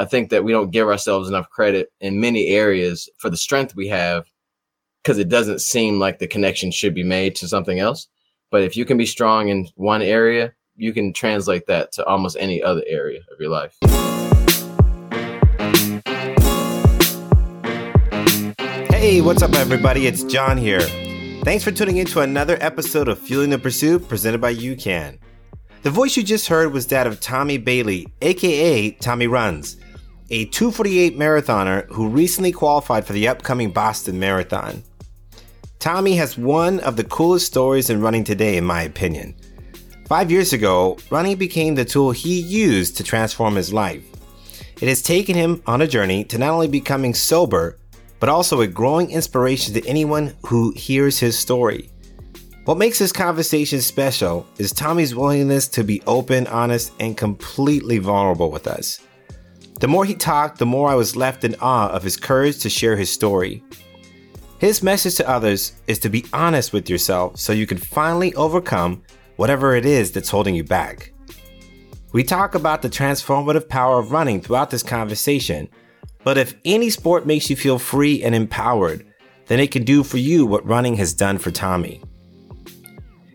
I think that we don't give ourselves enough credit in many areas for the strength we have because it doesn't seem like the connection should be made to something else. But if you can be strong in one area, you can translate that to almost any other area of your life. Hey, what's up, everybody? It's John here. Thanks for tuning in to another episode of Fueling the Pursuit presented by UCAN. The voice you just heard was that of Tommy Bailey, aka Tommy Runs, a 248 marathoner who recently qualified for the upcoming Boston Marathon. Tommy has one of the coolest stories in running today, in my opinion. Five years ago, running became the tool he used to transform his life. It has taken him on a journey to not only becoming sober, but also a growing inspiration to anyone who hears his story. What makes this conversation special is Tommy's willingness to be open, honest, and completely vulnerable with us. The more he talked, the more I was left in awe of his courage to share his story. His message to others is to be honest with yourself so you can finally overcome whatever it is that's holding you back. We talk about the transformative power of running throughout this conversation, but if any sport makes you feel free and empowered, then it can do for you what running has done for Tommy.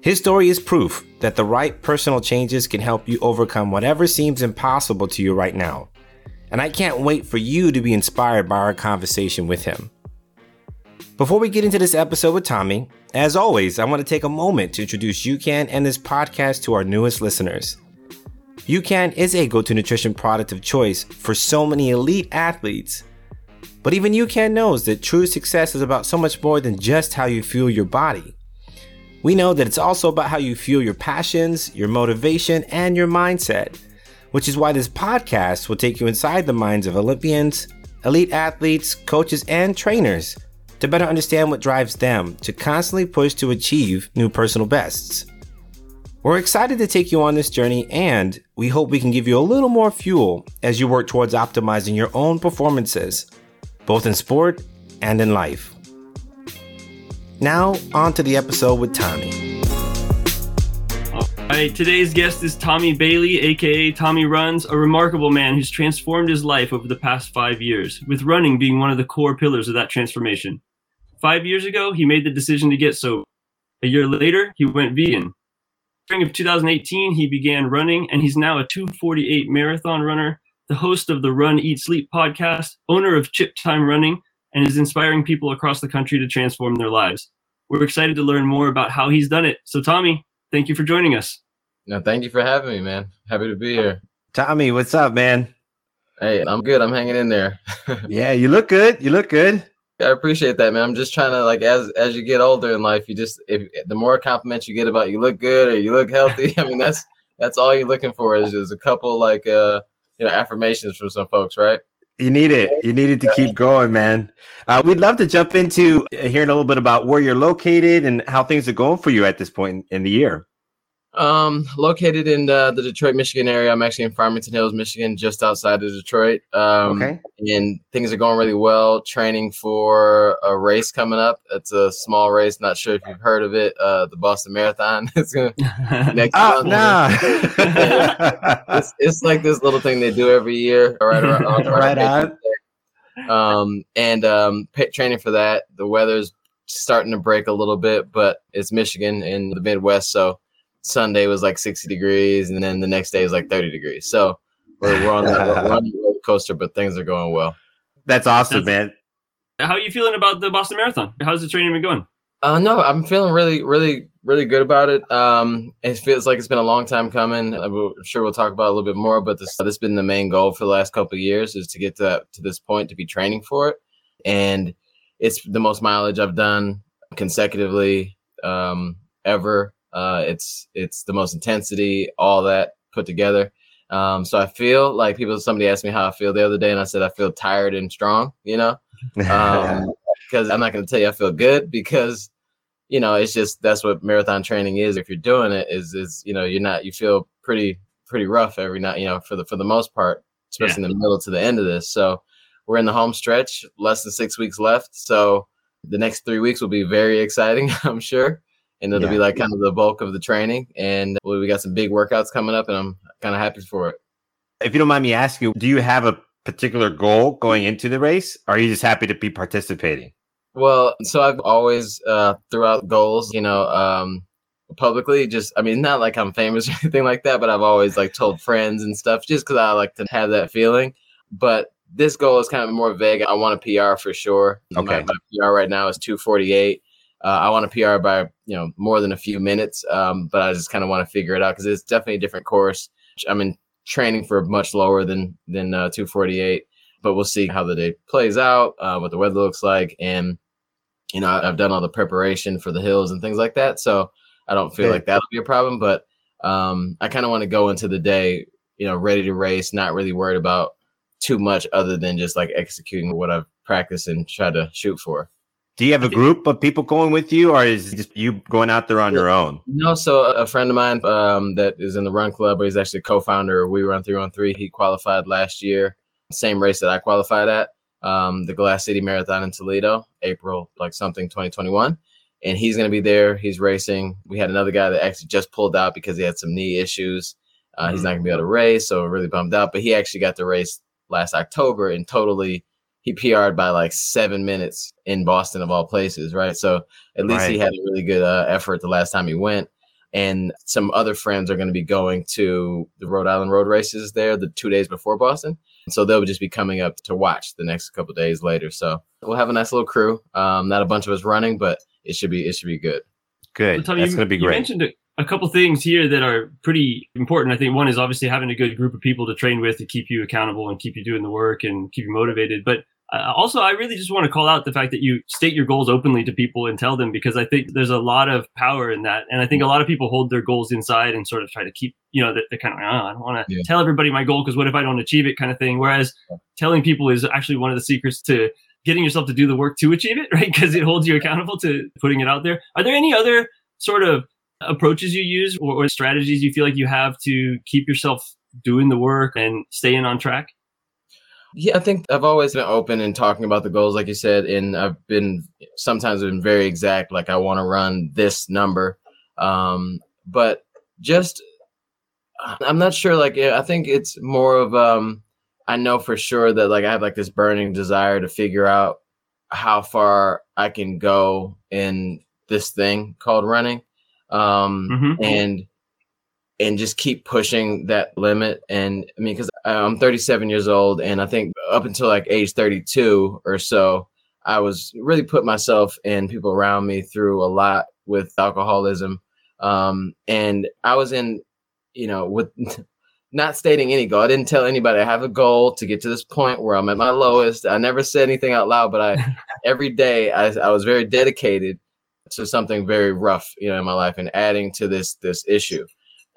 His story is proof that the right personal changes can help you overcome whatever seems impossible to you right now. And I can't wait for you to be inspired by our conversation with him. Before we get into this episode with Tommy, as always, I want to take a moment to introduce UCAN and this podcast to our newest listeners. UCAN is a go to nutrition product of choice for so many elite athletes. But even UCAN knows that true success is about so much more than just how you fuel your body. We know that it's also about how you fuel your passions, your motivation, and your mindset, which is why this podcast will take you inside the minds of Olympians, elite athletes, coaches, and trainers to better understand what drives them to constantly push to achieve new personal bests. We're excited to take you on this journey, and we hope we can give you a little more fuel as you work towards optimizing your own performances, both in sport and in life. Now, on to the episode with Tommy. All right, today's guest is Tommy Bailey, aka Tommy Runs, a remarkable man who's transformed his life over the past five years, with running being one of the core pillars of that transformation. Five years ago, he made the decision to get sober. A year later, he went vegan. Spring of 2018, he began running, and he's now a 248 marathon runner, the host of the Run, Eat, Sleep podcast, owner of Chip Time Running, and is inspiring people across the country to transform their lives. We're excited to learn more about how he's done it. So, Tommy, thank you for joining us. No, thank you for having me, man. Happy to be here. Tommy, what's up, man? Hey, I'm good. I'm hanging in there. yeah, you look good. You look good. I appreciate that, man. I'm just trying to like as as you get older in life, you just if the more compliments you get about you look good or you look healthy, I mean that's that's all you're looking for is just a couple like uh you know affirmations from some folks, right? You need it. You need it to keep going, man. Uh, we'd love to jump into hearing a little bit about where you're located and how things are going for you at this point in the year. Um, located in uh, the Detroit, Michigan area. I'm actually in Farmington Hills, Michigan, just outside of Detroit. Um, okay. And things are going really well. Training for a race coming up. It's a small race. Not sure if you've heard of it. Uh, the Boston Marathon. it's gonna next oh, month. Nah. it's, it's like this little thing they do every year. Right around. right on. Um, and um, training for that. The weather's starting to break a little bit, but it's Michigan in the Midwest, so Sunday was like 60 degrees, and then the next day was like 30 degrees. So we're, we're on the roller coaster, but things are going well. That's awesome, That's, man. How are you feeling about the Boston Marathon? How's the training been going? Uh, no, I'm feeling really, really, really good about it. Um, it feels like it's been a long time coming. I'm sure we'll talk about a little bit more, but this this has been the main goal for the last couple of years is to get to to this point to be training for it, and it's the most mileage I've done consecutively um, ever. Uh, it's it's the most intensity, all that put together. Um, so I feel like people. Somebody asked me how I feel the other day, and I said I feel tired and strong. You know, um, because I'm not going to tell you I feel good because you know it's just that's what marathon training is. If you're doing it, is is you know you're not you feel pretty pretty rough every night. You know for the for the most part, especially yeah. in the middle to the end of this. So we're in the home stretch, less than six weeks left. So the next three weeks will be very exciting, I'm sure and it'll yeah. be like kind of the bulk of the training. And we got some big workouts coming up, and I'm kind of happy for it. If you don't mind me asking, do you have a particular goal going into the race? Or are you just happy to be participating? Well, so I've always uh, throughout goals, you know, um, publicly, just I mean, not like I'm famous or anything like that, but I've always like told friends and stuff just because I like to have that feeling. But this goal is kind of more vague. I want a PR for sure. Okay. My, my PR right now is 248. Uh, I want to PR by you know more than a few minutes, um, but I just kind of want to figure it out because it's definitely a different course. I'm in training for much lower than than uh, 248, but we'll see how the day plays out, uh, what the weather looks like, and you know I've done all the preparation for the hills and things like that, so I don't feel Okay. like that'll be a problem. But um, I kind of want to go into the day, you know, ready to race, not really worried about too much other than just like executing what I've practiced and try to shoot for. Do you have a group of people going with you, or is just you going out there on your own? No, so a friend of mine um, that is in the Run Club, he's actually co-founder of We Run Three on Three. He qualified last year, same race that I qualified at, um, the Glass City Marathon in Toledo, April like something 2021, and he's going to be there. He's racing. We had another guy that actually just pulled out because he had some knee issues. Uh, He's not going to be able to race, so really bummed out. But he actually got to race last October and totally he PR'd by like seven minutes in Boston of all places, right? So at least he had a really good uh, effort the last time he went. And some other friends are going to be going to the Rhode Island road races there the two days before Boston. So they'll just be coming up to watch the next couple days later. So we'll have a nice little crew. Um, not a bunch of us running, but it should be it should be good. Good. Well, Tommy, That's going to be great. You mentioned a, a couple things here that are pretty important. I think one is obviously having a good group of people to train with to keep you accountable and keep you doing the work and keep you motivated. But uh, also, I really just want to call out the fact that you state your goals openly to people and tell them because I think there's a lot of power in that. And I think a lot of people hold their goals inside and sort of try to keep, you know, they're, kind of, like, oh, I don't want to Yeah. tell everybody my goal because what if I don't achieve it kind of thing. Whereas telling people is actually one of the secrets to getting yourself to do the work to achieve it, right? Because it holds you accountable to putting it out there. Are there any other sort of approaches you use or, or strategies you feel like you have to keep yourself doing the work and staying on track? Yeah, I think I've always been open and talking about the goals, like you said, and I've been sometimes been very exact, like I want to run this number, um, but just I'm not sure. Like I think it's more of um, I know for sure that like I have like this burning desire to figure out how far I can go in this thing called running, um, Mhm. and and just keep pushing that limit. And I mean, because I'm 37 years old, and I think up until like age 32 or so, I was really put myself and people around me through a lot with alcoholism. Um, and I was in, you know, with not stating any goal. I didn't tell anybody I have a goal to get to this point where I'm at my lowest. I never said anything out loud, but I every day I, I was very dedicated to something very rough, you know, in my life and adding to this this issue.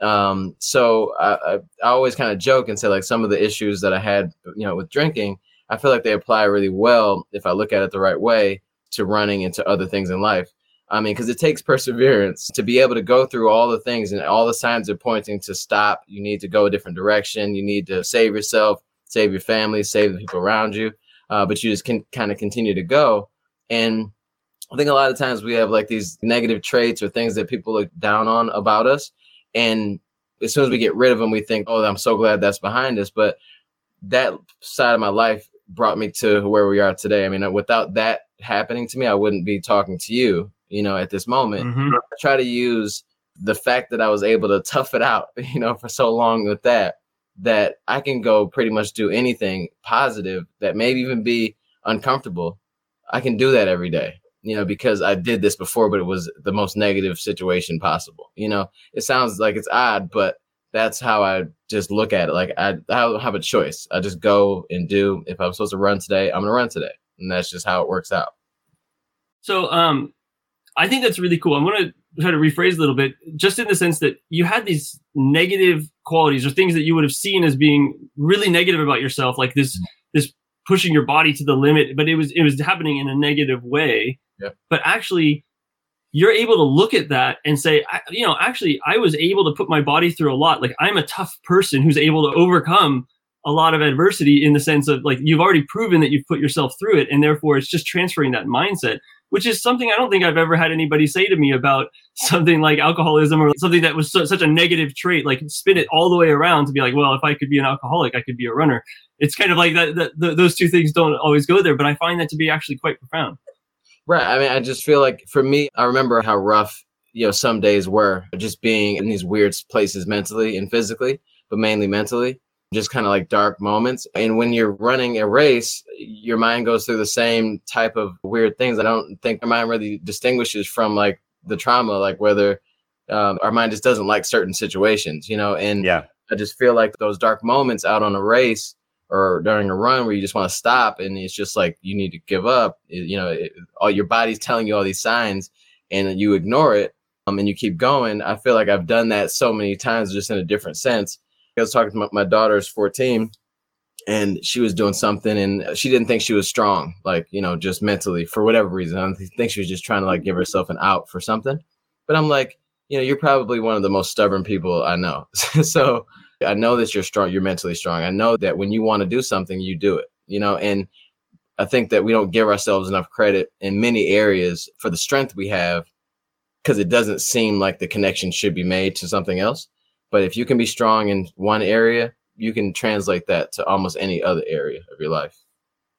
Um, so I, I, always kind of joke and say like some of the issues that I had, you know, with drinking, I feel like they apply really well if I look at it the right way to running and to other things in life. I mean, because it takes perseverance to be able to go through all the things and all the signs are pointing to stop. You need to go a different direction. You need to save yourself, save your family, save the people around you. Uh, but you just can kind of continue to go. And I think a lot of times we have like these negative traits or things that people look down on about us. And as soon as we get rid of them, we think, oh, I'm so glad that's behind us. But that side of my life brought me to where we are today. I mean, without that happening to me, I wouldn't be talking to you, you know, at this moment. Mhm. I try to use the fact that I was able to tough it out, you know, for so long with that, that I can go pretty much do anything positive that maybe even be uncomfortable. I can do that every day, you know, because I did this before, but it was the most negative situation possible. You know, it sounds like it's odd, but that's how I just look at it. Like I, I don't have a choice. I just go and do. If I'm supposed to run today, I'm gonna run today, and that's just how it works out. So, um, I think that's really cool. I'm to try to rephrase a little bit, just in the sense that you had these negative qualities or things that you would have seen as being really negative about yourself, like this, this pushing your body to the limit, but it was, it was happening in a negative way. Yeah. But actually, you're able to look at that and say, I, you know, actually, I was able to put my body through a lot. Like, I'm a tough person who's able to overcome a lot of adversity in the sense of like, you've already proven that you've put yourself through it. And therefore, it's just transferring that mindset which is something I don't think I've ever had anybody say to me about something like alcoholism or something that was so, such a negative trait. Like spin it all the way around to be like, well, if I could be an alcoholic, I could be a runner. It's kind of like that, that, that those two things don't always go there, but I find that to be actually quite profound. Right. I mean, I just feel like for me, I remember how rough, you know, some days were just being in these weird places mentally and physically, but mainly mentally, just kind of like dark moments. And when you're running a race, your mind goes through the same type of weird things. I don't think my mind really distinguishes from like the trauma, like whether um, our mind just doesn't like certain situations, you know, and Yeah. I just feel like those dark moments out on a race or during a run where you just want to stop and it's just like you need to give up. It- you know, it, all your body's telling you all these signs and you ignore it um, and you keep going. I feel like I've done that so many times, just in a different sense. I was talking to my, my daughter's 14 and she was doing something and she didn't think she was strong, like, you know, just mentally for whatever reason. I think she was just trying to like give herself an out for something. But I'm like, you know, you're probably one of the most stubborn people I know. so I know that you're strong, you're mentally strong. I know that when you want to do something, you do it, you know, and I think that we don't give ourselves enough credit in many areas for the strength we have because it doesn't seem like the connection should be made to something else. But if you can be strong in one area, you can translate that to almost any other area of your life.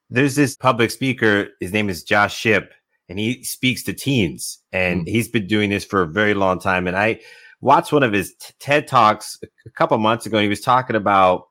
There's this public speaker. His name is Josh Shipp, and he speaks to teens, and hmm. he's been doing this for a very long time. And I watched one of his t- TED talks a- couple months ago. And he was talking about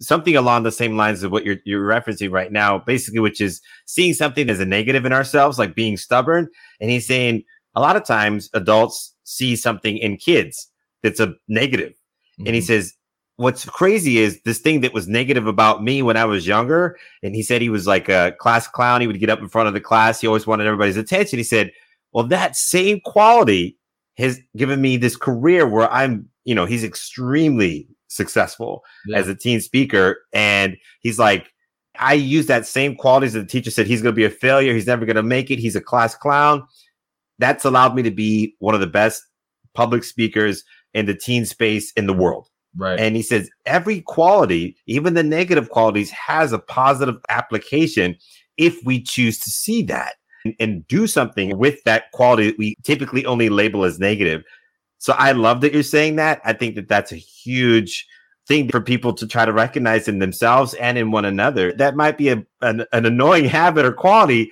something along the same lines of what you're you're referencing right now, basically, which is seeing something as a negative in ourselves, like being stubborn. And he's saying a lot of times adults see something in kids that's a negative. And he Mhm. says, What's crazy is this thing that was negative about me when I was younger. And he said he was like a class clown. He would get up in front of the class. He always wanted everybody's attention. He said, Well, that same quality has given me this career where I'm, you know, he's extremely successful Yeah. as a teen speaker. And he's like, I use that same qualities that the teacher said he's going to be a failure. He's never going to make it. He's a class clown. That's allowed me to be one of the best public speakers in the teen space in the world. right. And he says every quality, even the negative qualities, has a positive application if we choose to see that and, and do something with that quality that we typically only label as negative. So I love that you're saying that. I think that that's a huge thing for people to try to recognize in themselves and in one another. That might be a, an, an annoying habit or quality,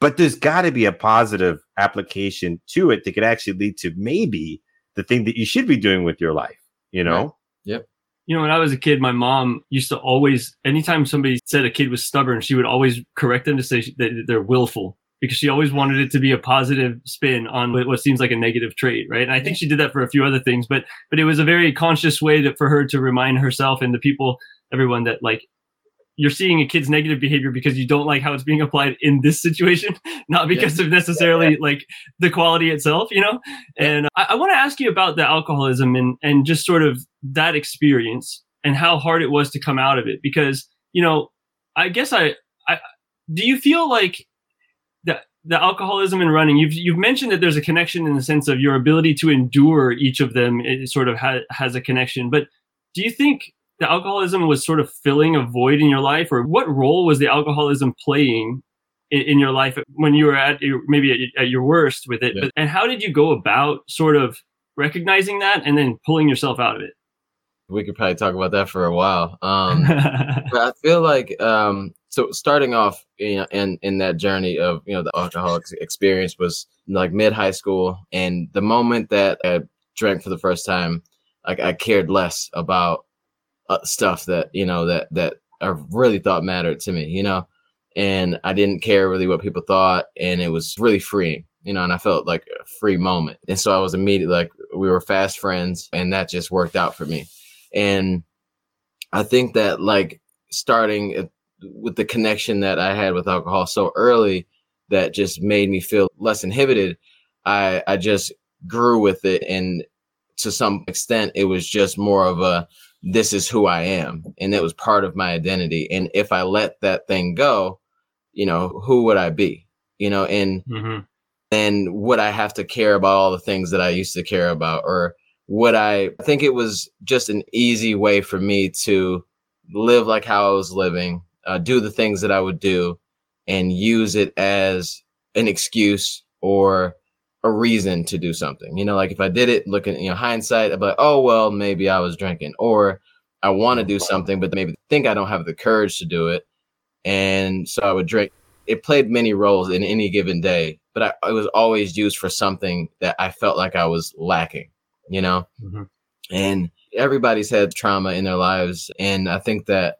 but there's got to be a positive application to it that could actually lead to maybe the thing that you should be doing with your life, you know? Yep. You know, when I was a kid, my mom used to always, anytime somebody said a kid was stubborn, she would always correct them to say that they're willful because she always wanted it to be a positive spin on what seems like a negative trait, right? And I think she did that for a few other things, but but it was a very conscious way that for her to remind herself and the people, everyone that like you're seeing a kid's negative behavior because you don't like how it's being applied in this situation, not because of necessarily like the quality itself, you know? And I, I want to ask you about the alcoholism and, and just sort of that experience and how hard it was to come out of it. Because, you know, I guess I, I do you feel like the, alcoholism and running, you've, you've mentioned that there's a connection in the sense of your ability to endure each of them. It sort of ha- has a connection, but do you think the alcoholism was sort of filling a void in your life or what role was the alcoholism playing in, in your life when you were at your, maybe at, at your worst with it Yeah. but, and how did you go about sort of recognizing that and then pulling yourself out of it we could probably talk about that for a while. Um, but I feel like um, so starting off you know, in in that journey of you know the alcoholic experience was like mid high school, and the moment that I drank for the first time, like I cared less about uh, stuff that you know that that I really thought mattered to me, you know, and I didn't care really what people thought, and it was really freeing. You know, and I felt like a free moment. And so I was immediately like, we were fast friends, and that just worked out for me. And I think that like starting with the connection that I had with alcohol so early that just made me feel less inhibited. I I just grew with it and to some extent it was just more of a this is who I am and it was part of my identity and if I let that thing go, you know, who would I be? You know, and hmm then would I have to care about all the things that I used to care about? Or would I, I think it was just an easy way for me to live like how I was living, uh, do the things that I would do, and use it as an excuse or a reason to do something. You know, like if I did it looking, you know, hindsight, I'd be like, oh, well, maybe I was drinking. Or I want to do something, but maybe think I don't have the courage to do it. And so I would drink. It played many roles in any given day, but I, it was always used for something that I felt like I was lacking, you know? Mm-hmm. And everybody's had trauma in their lives. And I think that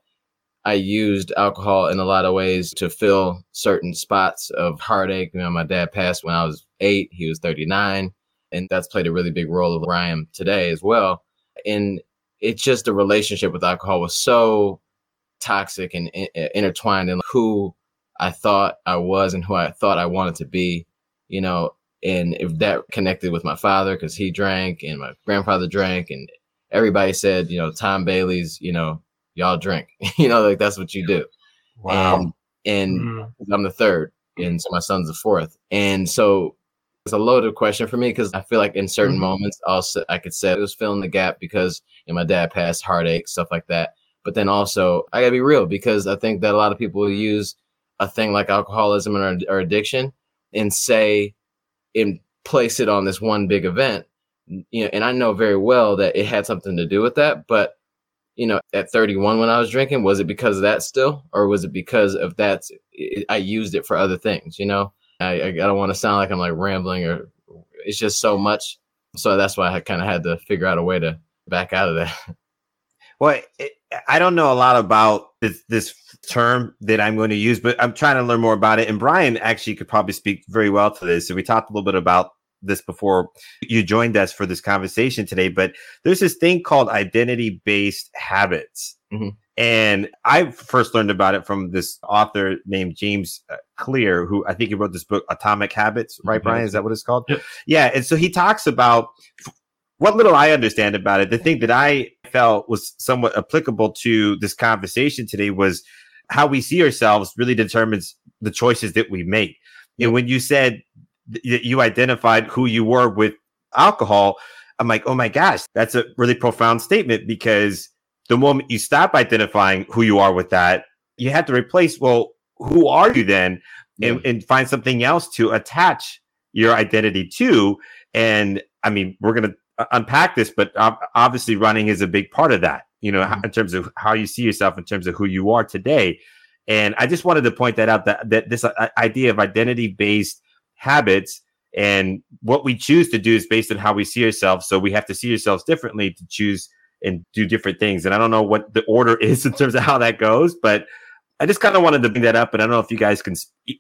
I used alcohol in a lot of ways to fill certain spots of heartache. You know, my dad passed when I was eight, he was 39. And that's played a really big role of where I am today as well. And it's just the relationship with alcohol was so toxic and in- intertwined in who I thought I was and who I thought I wanted to be, you know, and if that connected with my father because he drank and my grandfather drank and everybody said, you know, Tom Bailey's, you know, y'all drink, you know, like that's what you do. Wow. And, and mm-hmm. I'm the third, and so my son's the fourth, and so it's a loaded question for me because I feel like in certain mm-hmm. moments also I could say it was filling the gap because you know, my dad passed, heartache, stuff like that. But then also I gotta be real because I think that a lot of people use a thing like alcoholism or, or addiction and say and place it on this one big event. You know, and I know very well that it had something to do with that, but you know, at 31 when I was drinking, was it because of that still, or was it because of that? I used it for other things, you know. I, I don't want to sound like I'm like rambling, or it's just so much. So that's why I kind of had to figure out a way to back out of that. Well, I don't know a lot about this, this term that I'm going to use, but I'm trying to learn more about it. And Brian actually could probably speak very well to this. And we talked a little bit about this before you joined us for this conversation today, but there's this thing called identity based habits. Mm-hmm. And I first learned about it from this author named James uh, Clear, who I think he wrote this book, Atomic Habits, right, mm-hmm. Brian? Is that what it's called? Yep. Yeah. And so he talks about what little I understand about it. The thing that I felt was somewhat applicable to this conversation today was how we see ourselves really determines the choices that we make. And when you said you identified who you were with alcohol, I'm like, oh my gosh, that's a really profound statement because the moment you stop identifying who you are with that, you have to replace, well, who are you then? And, and find something else to attach your identity to. And I mean, we're going to unpack this, but obviously running is a big part of that, you know, mm-hmm. in terms of how you see yourself, in terms of who you are today. And I just wanted to point that out that, that this uh, idea of identity based habits and what we choose to do is based on how we see ourselves. So we have to see ourselves differently to choose and do different things. And I don't know what the order is in terms of how that goes, but I just kind of wanted to bring that up. And I don't know if you guys can,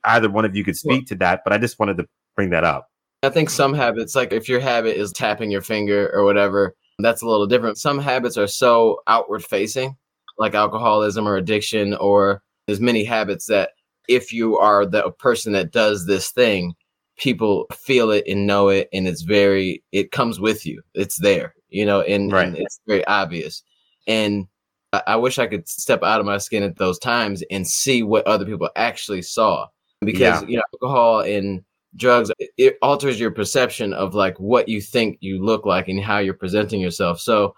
either one of you could speak to that, but I just wanted to bring that up. I think some habits, like if your habit is tapping your finger or whatever, that's a little different. Some habits are so outward facing, like alcoholism or addiction, or there's many habits that if you are the person that does this thing, people feel it and know it and it's very it comes with you it's there you know and, right. and it's very obvious and I, I wish i could step out of my skin at those times and see what other people actually saw because yeah. you know alcohol and drugs it, it alters your perception of like what you think you look like and how you're presenting yourself so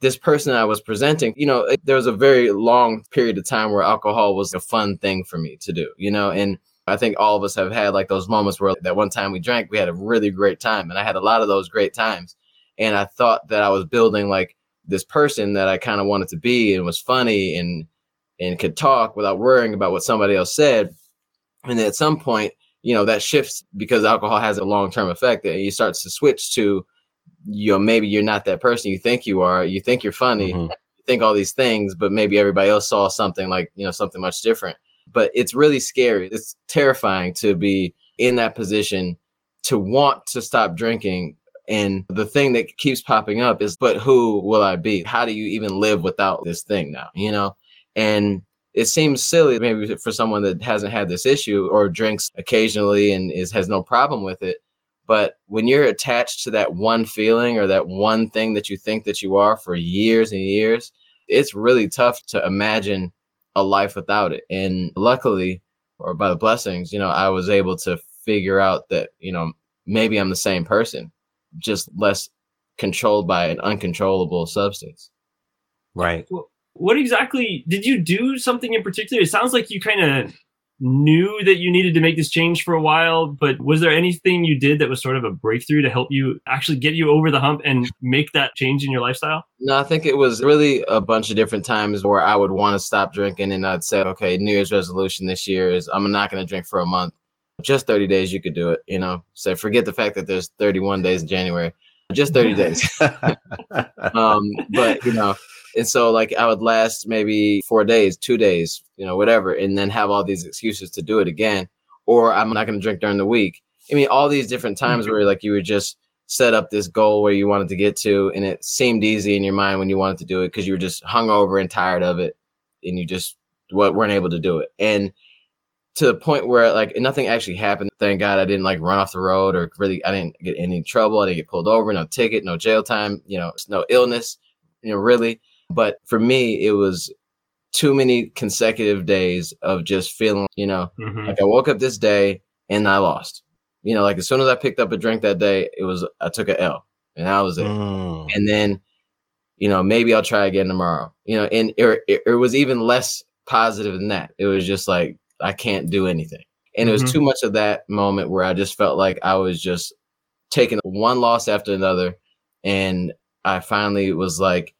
this person I was presenting, you know, there was a very long period of time where alcohol was a fun thing for me to do, you know, and I think all of us have had like those moments where that one time we drank, we had a really great time. And I had a lot of those great times. And I thought that I was building like this person that I kind of wanted to be and was funny and and could talk without worrying about what somebody else said. And at some point, you know, that shifts because alcohol has a long term effect and you start to switch to, you know, maybe you're not that person you think you are. You think you're funny, mm-hmm. you think all these things, but maybe everybody else saw something like, you know, something much different but it's really scary. It's terrifying to be in that position to want to stop drinking. And the thing that keeps popping up is, but who will I be? How do you even live without this thing now? You know? And it seems silly maybe for someone that hasn't had this issue or drinks occasionally and is has no problem with it. But when you're attached to that one feeling or that one thing that you think that you are for years and years, it's really tough to imagine a life without it. And luckily, or by the blessings, you know, I was able to figure out that, you know, maybe I'm the same person, just less controlled by an uncontrollable substance. Right. Well, what exactly did you do something in particular? It sounds like you kind of knew that you needed to make this change for a while, but was there anything you did that was sort of a breakthrough to help you actually get you over the hump and make that change in your lifestyle? No, I think it was really a bunch of different times where I would want to stop drinking and I'd say, okay, New Year's resolution this year is I'm not going to drink for a month. Just 30 days, you could do it. You know, so forget the fact that there's 31 days in January, just 30 days. um, but, you know, and so like I would last maybe four days, two days, you know, whatever, and then have all these excuses to do it again. Or I'm not going to drink during the week. I mean, all these different times mm-hmm. where like you would just set up this goal where you wanted to get to, and it seemed easy in your mind when you wanted to do it because you were just hungover and tired of it, and you just what weren't able to do it. And to the point where like nothing actually happened. Thank God I didn't like run off the road or really I didn't get any trouble. I didn't get pulled over, no ticket, no jail time, you know, no illness, you know, really. But for me, it was too many consecutive days of just feeling, you know, mm-hmm. like I woke up this day and I lost. You know, like as soon as I picked up a drink that day, it was I took a L and that was it. Mm. And then, you know, maybe I'll try again tomorrow. You know, and it, it, it, was even less positive than that. It was just like I can't do anything. And it was mm-hmm. too much of that moment where I just felt like I was just taking one loss after another. And I finally was like,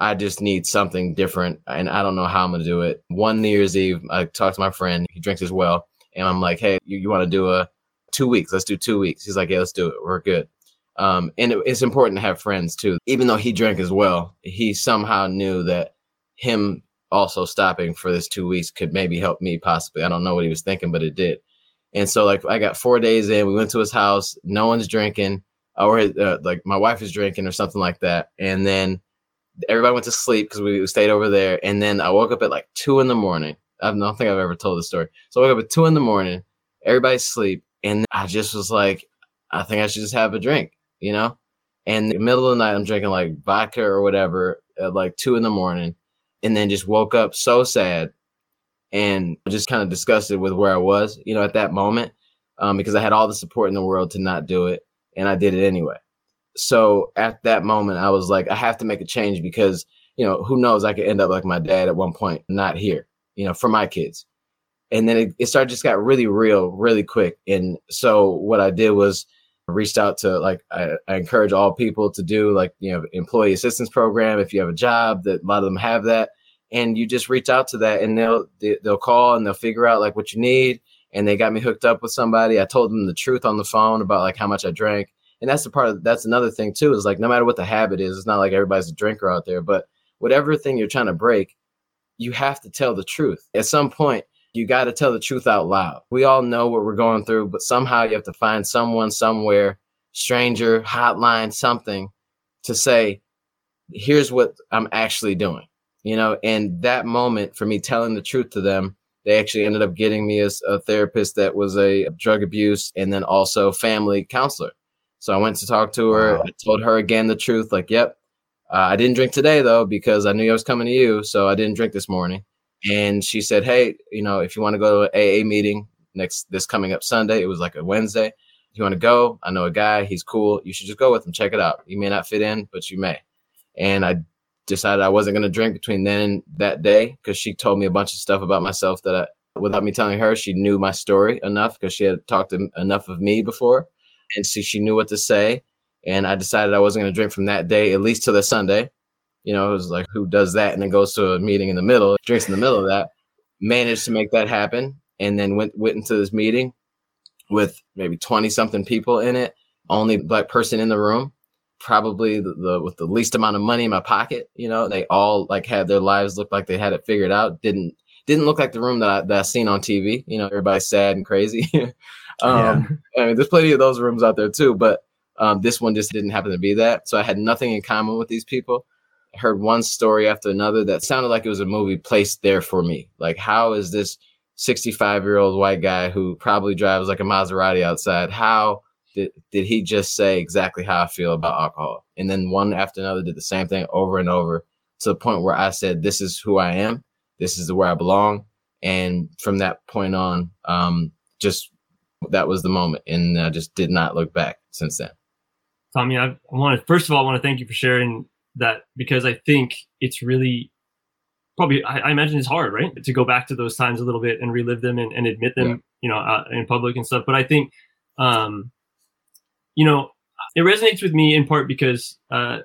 I just need something different and I don't know how I'm going to do it. One New Year's Eve, I talked to my friend, he drinks as well. And I'm like, hey, you, you want to do a two weeks? Let's do two weeks. He's like, yeah, let's do it. We're good. Um, and it, it's important to have friends too. Even though he drank as well, he somehow knew that him also stopping for this two weeks could maybe help me possibly. I don't know what he was thinking, but it did. And so like I got four days in, we went to his house, no one's drinking or uh, like my wife is drinking or something like that. And then everybody went to sleep because we stayed over there. And then I woke up at like two in the morning. I don't think I've ever told the story. So I woke up at two in the morning, everybody's asleep. And I just was like, I think I should just have a drink, you know? And the middle of the night, I'm drinking like vodka or whatever at like two in the morning. And then just woke up so sad and just kind of disgusted with where I was, you know, at that moment, um, because I had all the support in the world to not do it. And I did it anyway so at that moment, I was like, I have to make a change because, you know, who knows, I could end up like my dad at one point, not here, you know, for my kids. And then it, it started, just got really real, really quick. And so what I did was reached out to like, I, I encourage all people to do like, you know, employee assistance program. If you have a job that a lot of them have that and you just reach out to that and they'll, they'll call and they'll figure out like what you need. And they got me hooked up with somebody. I told them the truth on the phone about like how much I drank and that's the part of that's another thing too is like no matter what the habit is it's not like everybody's a drinker out there but whatever thing you're trying to break you have to tell the truth. At some point you got to tell the truth out loud. We all know what we're going through but somehow you have to find someone somewhere stranger hotline something to say here's what i'm actually doing you know? And that moment for me telling the truth to them they actually ended up getting me as a therapist that was a drug abuse and then also family counselor so I went to talk to her. Wow. I told her again the truth. Like, yep, uh, I didn't drink today though because I knew I was coming to you, so I didn't drink this morning. And she said, hey, you know, if you want to go to an AA meeting next this coming up Sunday, it was like a Wednesday. If you want to go, I know a guy. He's cool. You should just go with him. Check it out. You may not fit in, but you may. And I decided I wasn't going to drink between then and that day because she told me a bunch of stuff about myself that I, without me telling her, she knew my story enough because she had talked to enough of me before and see she knew what to say. And I decided I wasn't going to drink from that day, at least till the Sunday. You know, it was like, who does that and then goes to a meeting in the middle, drinks in the middle of that. Managed to make that happen, and then went went into this meeting with maybe twenty something people in it, only black person in the room, probably the, the, with the least amount of money in my pocket. You know, they all like had their lives look like they had it figured out. Didn't didn't look like the room that I, that I seen on TV. You know, everybody's sad and crazy. Um, yeah. I mean, there's plenty of those rooms out there too, but um, this one just didn't happen to be that. So I had nothing in common with these people. I heard one story after another that sounded like it was a movie placed there for me. Like, how is this 65 year old white guy who probably drives like a Maserati outside? How did, did he just say exactly how I feel about alcohol? And then one after another did the same thing over and over to the point where I said, This is who I am. This is where I belong. And from that point on, um, just that was the moment, and I just did not look back since then. Tommy, I want to first of all I want to thank you for sharing that because I think it's really probably I, I, imagine it's hard, right, to go back to those times a little bit and relive them and, and admit them, yeah. you know, uh, in public and stuff. But I think, um, you know, it resonates with me in part because uh,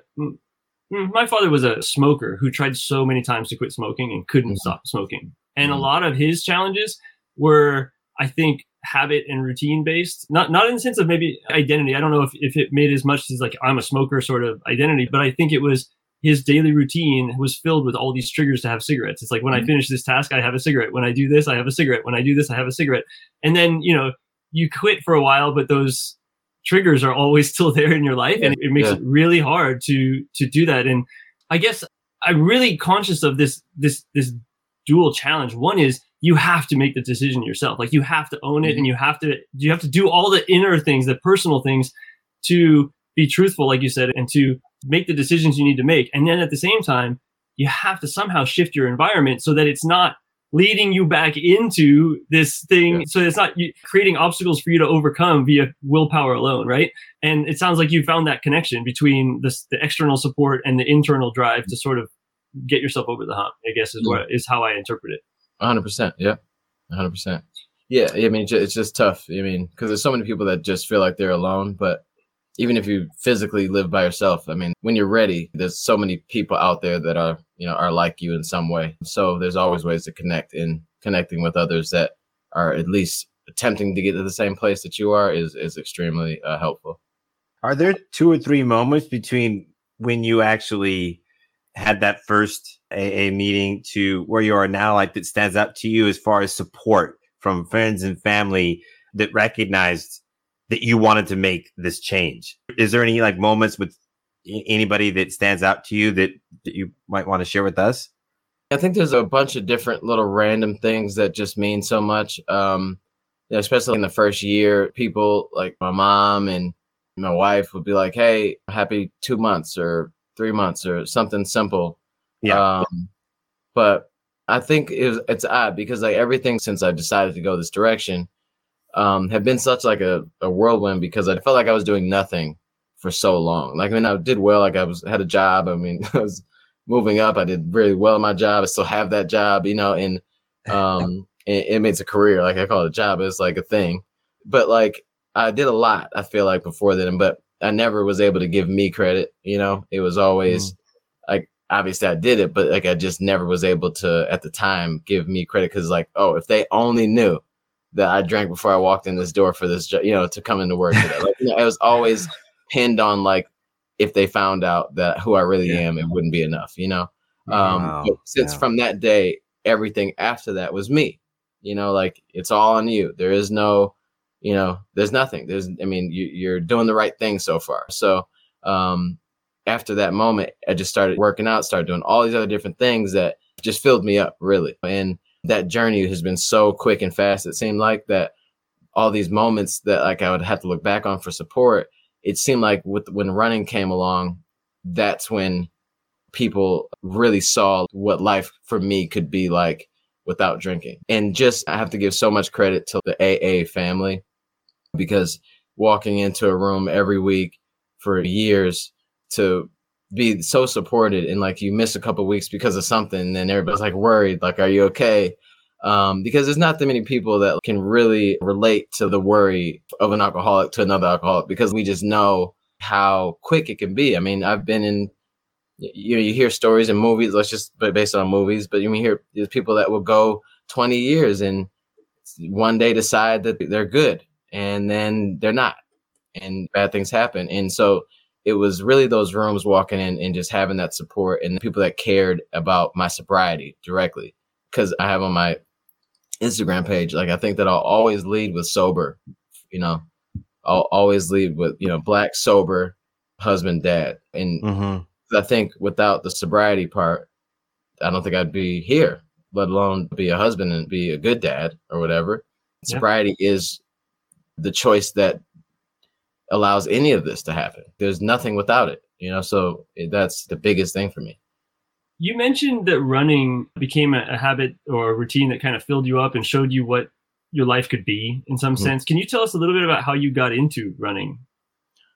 my father was a smoker who tried so many times to quit smoking and couldn't mm-hmm. stop smoking, and mm-hmm. a lot of his challenges were, I think, habit and routine based. Not not in the sense of maybe identity. I don't know if, if it made as much as like I'm a smoker sort of identity, but I think it was his daily routine was filled with all these triggers to have cigarettes. It's like when mm-hmm. I finish this task, I have a cigarette. When I do this, I have a cigarette. When I do this, I have a cigarette. And then, you know, you quit for a while, but those triggers are always still there in your life. And it makes yeah. it really hard to, to do that. And I guess I'm really conscious of this, this, this dual challenge. One is you have to make the decision yourself. Like you have to own it mm-hmm. and you have to, you have to do all the inner things, the personal things to be truthful, like you said, and to make the decisions you need to make. And then at the same time, you have to somehow shift your environment so that it's not leading you back into this thing. Yeah. So it's not creating obstacles for you to overcome via willpower alone, right? And it sounds like you found that connection between this, the external support and the internal drive to sort of get yourself over the hump. I guess is what is how I interpret it. Hundred percent. Yeah. hundred percent. Yeah. I mean, it's just tough. I mean, because there's so many people that just feel like they're alone, but even if you physically live by yourself, I mean, when you're ready, there's so many people out there that are, you know, are like you in some way. So there's always ways to connect in connecting with others that are at least attempting to get to the same place that you are is, is extremely uh, helpful. Are there two or three moments between when you actually had that first AA meeting to where you are now, like that stands out to you as far as support from friends and family that recognized that you wanted to make this change. Is there any like moments with anybody that stands out to you that, that you might want to share with us? I think there's a bunch of different little random things that just mean so much. Um, especially in the first year, people like my mom and my wife would be like, "Hey, happy two months or three months or something simple." Yeah. Um, but I think it it's odd because like everything since I decided to go this direction, um, have been such like a, a whirlwind because I felt like I was doing nothing for so long. Like I mean, I did well. Like I was had a job. I mean, I was moving up. I did really well in my job. I still have that job, you know, and um, it, it makes a career. Like I call it a job. It's like a thing. But like I did a lot. I feel like before then, but I never was able to give me credit. You know, it was always mm. like obviously I did it, but like I just never was able to at the time give me credit because like oh if they only knew that I drank before I walked in this door for this, you know, to come into work today. Like, you know, I was always pinned on like, if they found out that who I really yeah. am, it wouldn't be enough, you know? Um, wow. since yeah. from that day, everything after that was me, you know, like it's all on you. There is no, you know, there's nothing. There's, I mean, you, you're doing the right thing so far. So, um, after that moment, I just started working out, started doing all these other different things that just filled me up really. And that journey has been so quick and fast. It seemed like that all these moments that like I would have to look back on for support. It seemed like with when running came along, that's when people really saw what life for me could be like without drinking. And just I have to give so much credit to the AA family because walking into a room every week for years to be so supported and like you miss a couple weeks because of something and everybody's like worried like are you okay? Um, because there's not that many people that can really relate to the worry of an alcoholic to another alcoholic because we just know how quick it can be. I mean i've been in you know you hear stories in movies let's just based on movies but you mean hear there's people that will go 20 years and one day decide that they're good and then they're not and bad things happen and so it was really those rooms walking in and just having that support and the people that cared about my sobriety directly. Because I have on my Instagram page, like I think that I'll always lead with sober, you know, I'll always lead with, you know, black, sober, husband, dad. And mm-hmm. I think without the sobriety part, I don't think I'd be here, let alone be a husband and be a good dad or whatever. Yeah. Sobriety is the choice that allows any of this to happen. There's nothing without it, you know. So that's the biggest thing for me. You mentioned that running became a, a habit or a routine that kind of filled you up and showed you what your life could be in some mm-hmm. sense. Can you tell us a little bit about how you got into running?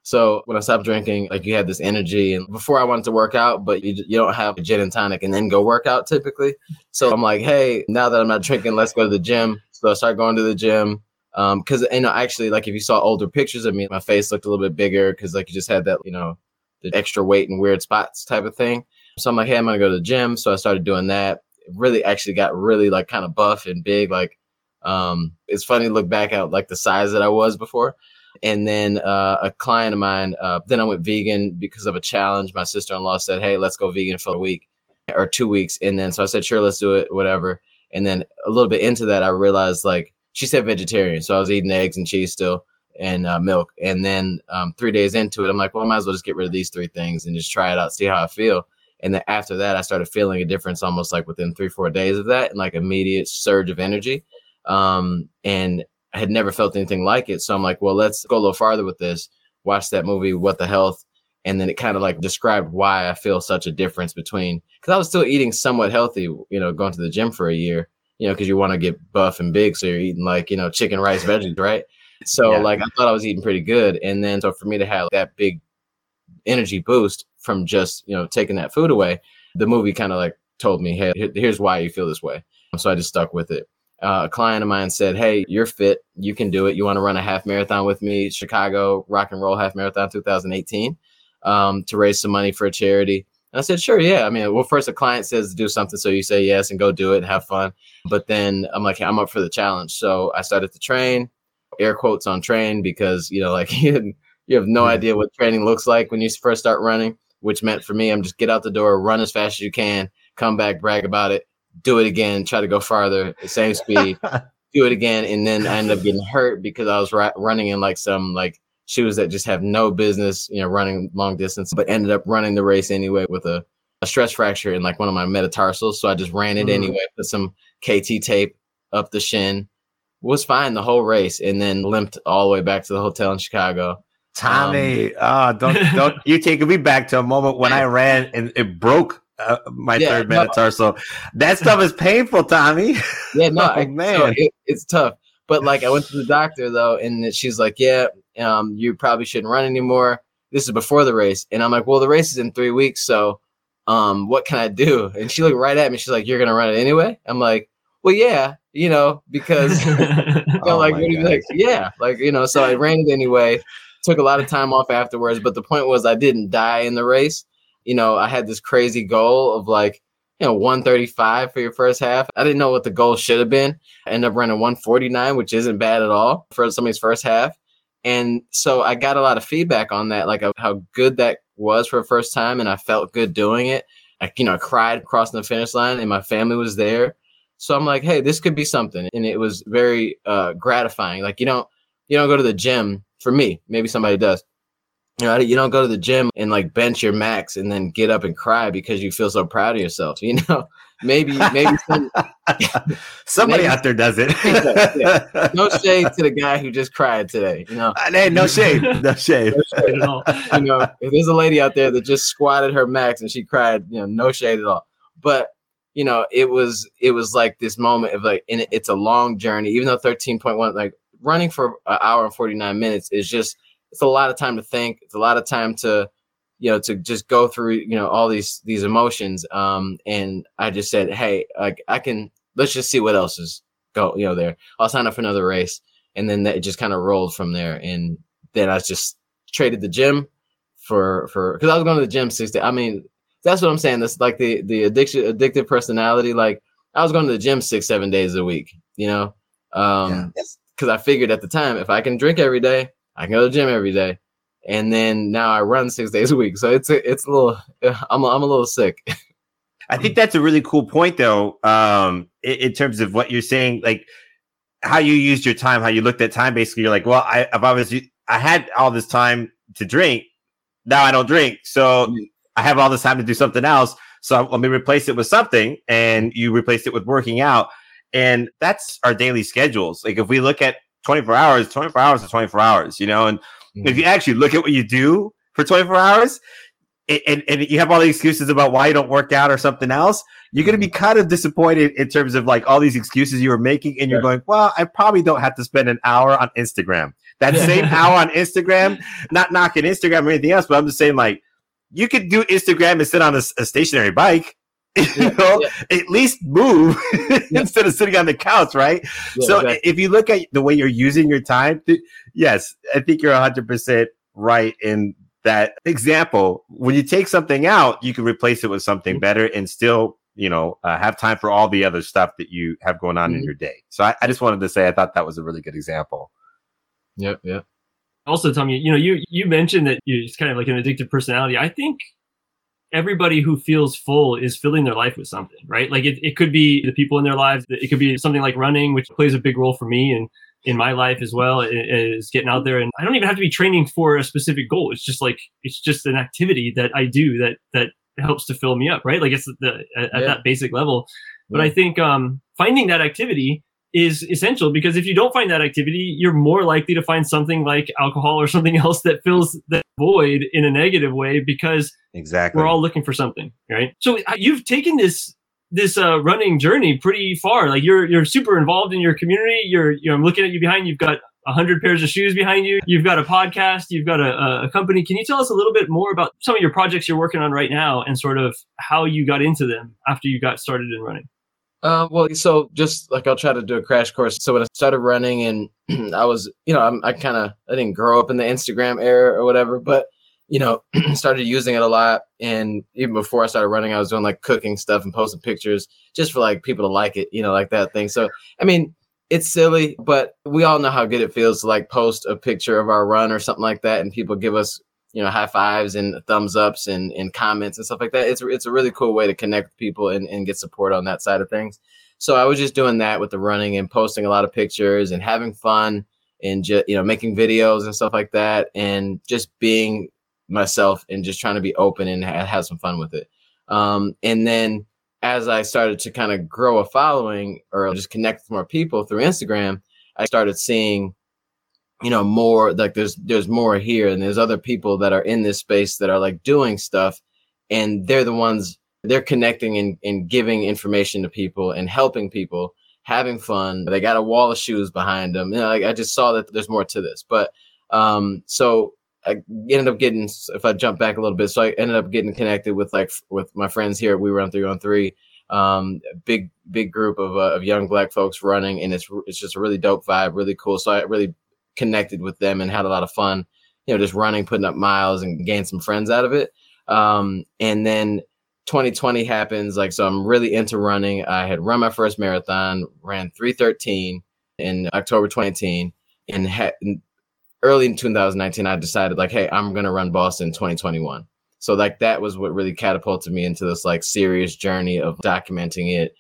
So when I stopped drinking, like you had this energy, and before I wanted to work out, but you, you don't have a gin and tonic and then go work out typically. So I'm like, hey, now that I'm not drinking, let's go to the gym. So I started going to the gym. Um, cause you know, actually, like if you saw older pictures of me, my face looked a little bit bigger because like you just had that, you know, the extra weight in weird spots type of thing. So I'm like, hey, I'm gonna go to the gym. So I started doing that. it really actually got really like kind of buff and big. Like, um, it's funny to look back at like the size that I was before. And then uh, a client of mine, uh, then I went vegan because of a challenge. My sister in law said, hey, let's go vegan for a week or two weeks. And then so I said, sure, let's do it, whatever. And then a little bit into that, I realized like she said vegetarian. So I was eating eggs and cheese still and uh, milk. And then um, three days into it, I'm like, well, I might as well just get rid of these three things and just try it out, see how I feel. And then after that, I started feeling a difference almost like within three, four days of that and like immediate surge of energy. Um, and I had never felt anything like it. So I'm like, well, let's go a little farther with this. Watch that movie, What the Health. And then it kind of like described why I feel such a difference between, because I was still eating somewhat healthy, you know, going to the gym for a year, you know, because you want to get buff and big. So you're eating like, you know, chicken, rice, veggies, right? So yeah. like I thought I was eating pretty good. And then so for me to have that big energy boost from just, you know, taking that food away, the movie kind of like told me, hey, here's why you feel this way. So I just stuck with it uh, a client of mine said, Hey, you're fit. You can do it. You want to run a half marathon with me, Chicago Rock and Roll Half Marathon 2018, um, to raise some money for a charity. And I said, Sure, yeah. I mean, well, first a client says to do something, so you say yes and go do it and have fun. But then I'm like, I'm up for the challenge. So I started to train, air quotes on train, because, you know, like you have no idea what training looks like when you first start running, which meant for me, I'm just get out the door, run as fast as you can, come back, brag about it do it again, try to go farther, same speed, do it again, and then I ended up getting hurt because I was ra- running in like some like shoes that just have no business, you know, running long distance, but ended up running the race anyway with a, a stress fracture in like one of my metatarsals. So I just ran it mm. anyway, put some KT tape up the shin, was fine the whole race, and then limped all the way back to the hotel in Chicago. Tommy, um, oh, don't don't you taking me back to a moment when I ran and it broke uh, my yeah, third metatarsal. No. That stuff is painful, Tommy. Yeah, no, oh, man, so it, it's tough. But like, I went to the doctor though, and she's like, "Yeah, um, you probably shouldn't run anymore." This is before the race, and I'm like, "Well, the race is in three weeks, so um, what can I do?" And she looked right at me. She's like, "You're gonna run it anyway." I'm like, "Well, yeah, you know, because you know, oh like, what do you like? Yeah, like you know." So I ran it anyway. Took a lot of time off afterwards, but the point was I didn't die in the race you know, I had this crazy goal of like, you know, 135 for your first half. I didn't know what the goal should have been. I ended up running 149, which isn't bad at all for somebody's first half. And so I got a lot of feedback on that, like how good that was for the first time. And I felt good doing it. I, you know, I cried crossing the finish line and my family was there. So I'm like, hey, this could be something. And it was very uh, gratifying. Like, you don't, you don't go to the gym for me. Maybe somebody does you know, you don't go to the gym and like bench your max and then get up and cry because you feel so proud of yourself. You know, maybe maybe some, somebody maybe, out there does it. yeah. No shade to the guy who just cried today. You know, uh, hey, no shade, no shade. no shade at all. You know, if there's a lady out there that just squatted her max and she cried, you know, no shade at all. But you know, it was it was like this moment of like, and it's a long journey. Even though 13.1, like running for an hour and 49 minutes is just it's a lot of time to think. It's a lot of time to, you know, to just go through, you know, all these these emotions. Um, and I just said, hey, like I can let's just see what else is go, you know, there. I'll sign up for another race, and then that just kind of rolled from there. And then I just traded the gym for for because I was going to the gym six days. I mean, that's what I'm saying. That's like the the addiction addictive personality. Like I was going to the gym six seven days a week. You know, um, because yeah. I figured at the time if I can drink every day I can go to the gym every day, and then now I run six days a week. So it's a, it's a little I'm a, I'm a little sick. I think that's a really cool point, though, um, in, in, terms of what you're saying, like how you used your time, how you looked at time. Basically, you're like, well, I, I've obviously I had all this time to drink. Now I don't drink, so mm. I have all this time to do something else. So let me replace it with something, and you replace it with working out, and that's our daily schedules. Like if we look at 24 hours, 24 hours is 24 hours, you know? And mm-hmm. if you actually look at what you do for 24 hours, and, and you have all the excuses about why you don't work out or something else, you're going to be mm-hmm. kind of disappointed in terms of like all these excuses you were making. And you're going, well, I probably don't have to spend an hour on Instagram. that same hour on Instagram, not knocking Instagram or anything else, but I'm just saying like you could do Instagram and sit on a, a stationary bike. You know, at least move instead of sitting on the couch, right? Yeah, so exactly. if you look at the way you're using your time, th- yes, I think you're 100% right in that example. When you take something out, you can replace it with something Mm-hmm. better and still, you know, uh, have time for all the other stuff that you have going on in Mhm. your day. So I, I just wanted to say I thought that was a really good example. yep, yep. also Tommy, you know, you you mentioned that you're just kind of like an addictive personality. I think everybody who feels full is filling their life with something, right? Like it, it could be the people in their lives. It could be something like running, which plays a big role for me and in my life as well, is getting out there. And I don't even have to be training for a specific goal. It's just like, it's just an activity that I do that, that helps to fill me up, right? Like it's the, at, at Yeah. that basic level. But Yeah. I think, um, finding that activity is essential because if you don't find that activity, you're more likely to find something like alcohol or something else that fills that void in a negative way because Exactly. we're all looking for something, right? So you've taken this this uh, running journey pretty far. Like you're you're super involved in your community. You're you know I'm looking at you behind. You've got a hundred pairs of shoes behind you. You've got a podcast. You've got a, a company. Can you tell us a little bit more about some of your projects you're working on right now and sort of how you got into them after you got started in running? Uh, well, so just like I'll try to do a crash course. So when I started running, and I was, you know, I'm, I kind of I didn't grow up in the Instagram era or whatever, but you know, started using it a lot. And even before I started running, I was doing like cooking stuff and posting pictures just for like people to like it, you know, like that thing. So I mean, it's silly, but we all know how good it feels to like post a picture of our run or something like that, and people give us you know high fives and thumbs ups and, and comments and stuff like that. It's it's a really cool way to connect with people and, and get support on that side of things. So i was just doing that with the running and posting a lot of pictures and having fun and just you know making videos and stuff like that and just being myself and just trying to be open and ha- have some fun with it. Um, and then as i started to kind of grow a following or just connect with more people through instagram i started seeing you know more like there's there's more here and there's other people that are in this space that are like doing stuff and they're the ones they're connecting and, and giving information to people and helping people having fun. They got a wall of shoes behind them you know like i just saw that there's more to this. But um so i ended up getting if i jump back a little bit so i ended up getting connected with like with my friends here we run three on three. Um big big group of, uh, of young black folks running and it's it's just a really dope vibe really cool. So i really connected with them and had a lot of fun, you know, just running, putting up miles and gained some friends out of it. Um, and then 2020 happens. Like, so I'm really into running. I had run my first marathon, ran 313 in October 2018 and had early in 2019, I decided like, Hey, I'm going to run Boston 2021. So like that was what really catapulted me into this like serious journey of documenting it,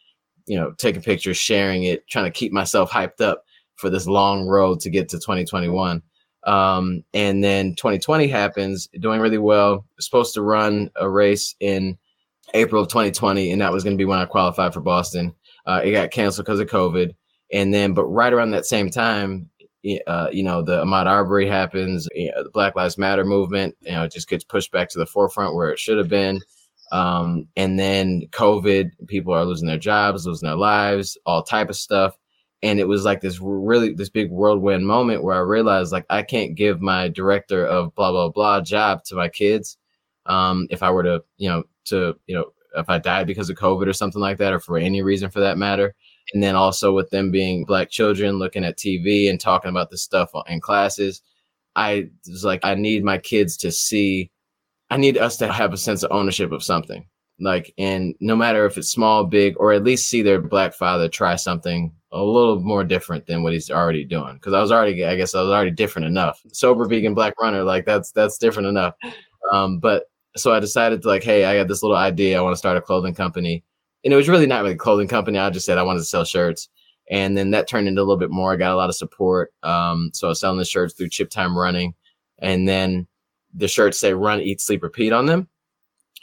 you know, taking pictures, sharing it, trying to keep myself hyped up for this long road to get to 2021. Um, and then 2020 happens, doing really well. Supposed to run a race in April of 2020, and that was going to be when I qualified for Boston. Uh, it got canceled because of COVID. And then, but right around that same time, uh, you know, the Ahmaud Arbery happens, you know, the Black Lives Matter movement, you know, it just gets pushed back to the forefront where it should have been. Um, and then COVID, people are losing their jobs, losing their lives, all type of stuff and it was like this really this big whirlwind moment where I realized like I can't give my director of blah blah blah job to my kids um, if I were to you know to you know if I died because of COVID or something like that or for any reason for that matter. And then also with them being black children looking at TV and talking about this stuff in classes, I was like I need my kids to see, I need us to have a sense of ownership of something like and no matter if it's small big or at least see their black father try something a little more different than what he's already doing. Because i was already i guess i was already different enough. Sober vegan black runner like that's that's different enough. Um but so i decided to like hey i got this little idea. I want to start a clothing company. And it was really not really a clothing company. I just said i wanted to sell shirts. And then that turned into a little bit more. I got a lot of support. Um so i was selling the shirts through chip time running. And then the shirts say run eat sleep repeat on them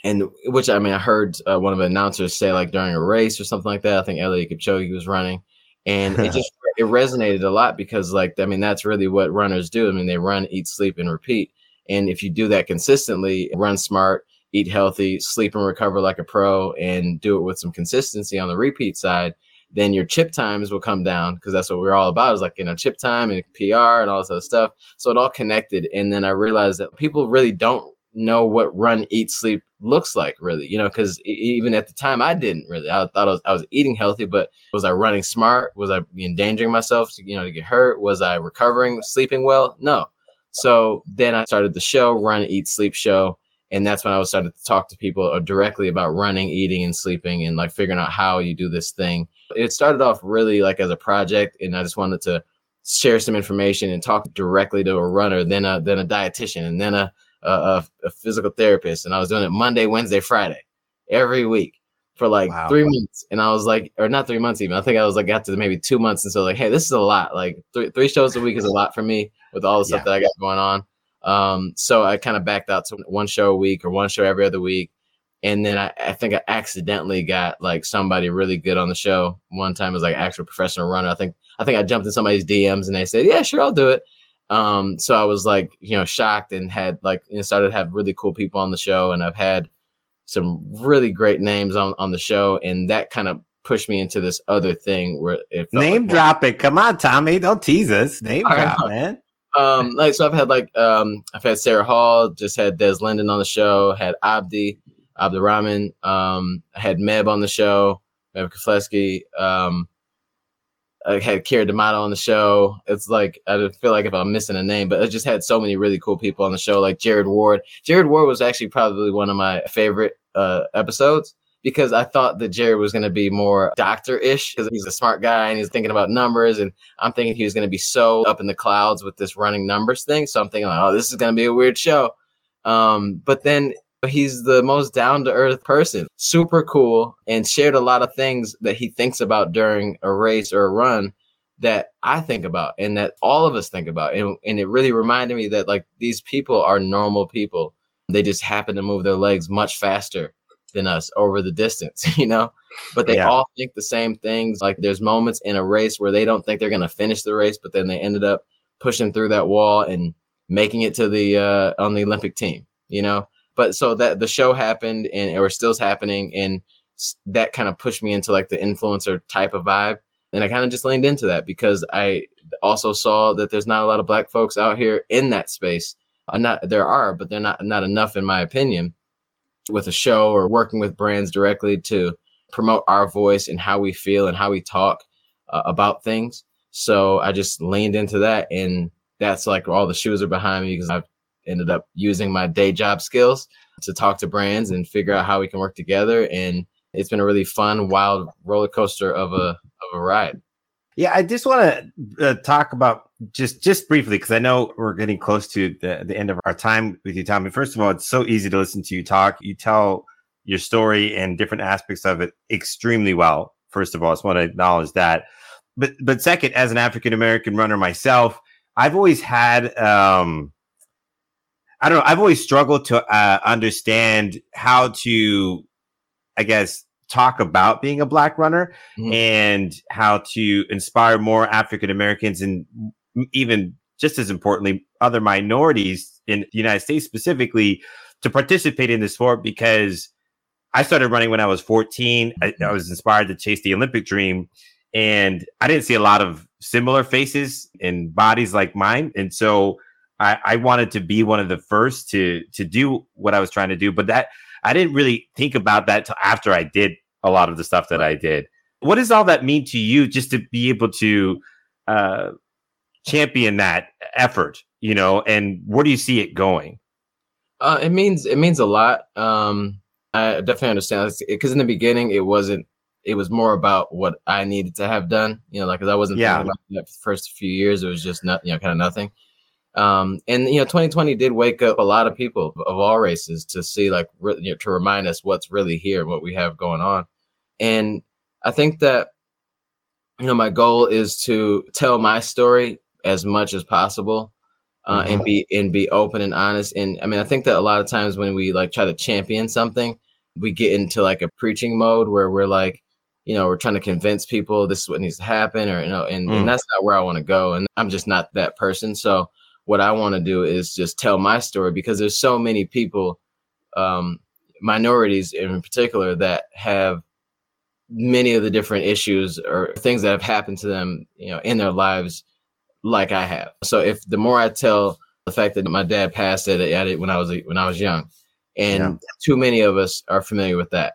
and which I mean, I heard uh, one of the announcers say like during a race or something like that. I think Eliud Kipchoge was running, and it just it resonated a lot because like I mean that's really what runners do. I mean they run, eat, sleep, and repeat. And if you do that consistently, run smart, eat healthy, sleep and recover like a pro, and do it with some consistency on the repeat side, then your chip times will come down because that's what we're all about is like you know chip time and pr and all this other stuff so it all connected and then i realized that people really don't know what run eat sleep looks like really you know because even at the time i didn't really. I thought I was, I was eating healthy but was i running smart? Was i endangering myself to you know to get hurt? Was i recovering sleeping well? No. So then i started the show run eat sleep show and that's when i was starting to talk to people uh, directly about running eating and sleeping and like figuring out how you do this thing. It started off really like as a project and i just wanted to share some information and talk directly to a runner then a then a dietitian and then a a, a, physical therapist, and I was doing it Monday, Wednesday, Friday, every week for like wow. three months. And I was like, or not three months even. I think I was like got to maybe two months, and so like, hey, this is a lot. Like three three shows a week is a lot for me with all the stuff yeah. that I got going on. Um, so I kind of backed out to one show a week or one show every other week. And then I, I think I accidentally got like somebody really good on the show. One time it was like actual professional runner. I think I think I jumped in somebody's DMs and they said, "Yeah, sure, I'll do it." Um, so I was like, you know, shocked and had like you know, started to have really cool people on the show, and I've had some really great names on on the show, and that kind of pushed me into this other thing where it name like, drop it. Come on, Tommy, don't tease us. Name drop, man. Um, like so, I've had like um, I've had Sarah Hall, just had Des Linden on the show, had Abdi, Abdirahman, um, I had Meb on the show, Meb Keflezighi, um, I had Keira D'Amato on the show. It's like I feel like if I'm missing a name, but I just had so many really cool people on the show, like Jared Ward. Jared Ward was actually probably one of my favorite uh, episodes because I thought that Jared was going to be more doctor-ish because he's a smart guy and he's thinking about numbers, and I'm thinking he was going to be so up in the clouds with this running numbers thing. So I'm thinking, like, oh, this is going to be a weird show. Um, but then He's the most down to earth person, super cool, and shared a lot of things that he thinks about during a race or a run that I think about and that all of us think about. And, and it really reminded me that like these people are normal people. They just happen to move their legs much faster than us over the distance, you know? But they yeah. all think the same things. Like there's moments in a race where they don't think they're going to finish the race, but then they ended up pushing through that wall and making it to the uh, on the Olympic team, you know? But so that the show happened and or still's happening and that kind of pushed me into like the influencer type of vibe. And i kind of just leaned into that because i also saw that there's not a lot of black folks out here in that space. Uh, not there are but they're not not enough in my opinion with a show or working with brands directly to promote our voice and how we feel and how we talk uh, about things. So i just leaned into that and that's like all the shoes are behind me because i've ended up using my day job skills to talk to brands and figure out how we can work together. And it's been a really fun, wild roller coaster of a of a ride. Yeah, I just want to uh, talk about just just briefly because I know we're getting close to the, the end of our time with you, Tommy. First of all, it's so easy to listen to you talk. You tell your story and different aspects of it extremely well. First of all, I just want to acknowledge that. But but second, as an African American runner myself, I've always had um, I don't know. I've always struggled to uh, understand how to, I guess, talk about being a black runner mm-hmm. and how to inspire more African Americans and even just as importantly, other minorities in the United States specifically to participate in the sport because I started running when I was 14. I, I was inspired to chase the Olympic dream and I didn't see a lot of similar faces and bodies like mine. And so I, I wanted to be one of the first to to do what I was trying to do, but that I didn't really think about that till after I did a lot of the stuff that I did. What does all that mean to you, just to be able to uh, champion that effort, you know, and where do you see it going? Uh, it means it means a lot. Um, I definitely understand because in the beginning it wasn't. It was more about what I needed to have done, you know, like because I wasn't yeah. thinking about that for the first few years. It was just not, you know, kind of nothing. Um, and you know, 2020 did wake up a lot of people of all races to see, like, re- you know, to remind us what's really here, what we have going on. And I think that you know, my goal is to tell my story as much as possible, uh, mm-hmm. and be and be open and honest. And I mean, I think that a lot of times when we like try to champion something, we get into like a preaching mode where we're like, you know, we're trying to convince people this is what needs to happen, or you know, and, mm. and that's not where I want to go. And I'm just not that person. So what I want to do is just tell my story because there's so many people, um, minorities in particular, that have many of the different issues or things that have happened to them, you know, in their lives like I have. So if the more I tell the fact that my dad passed at it when I was when I was young, and yeah. too many of us are familiar with that.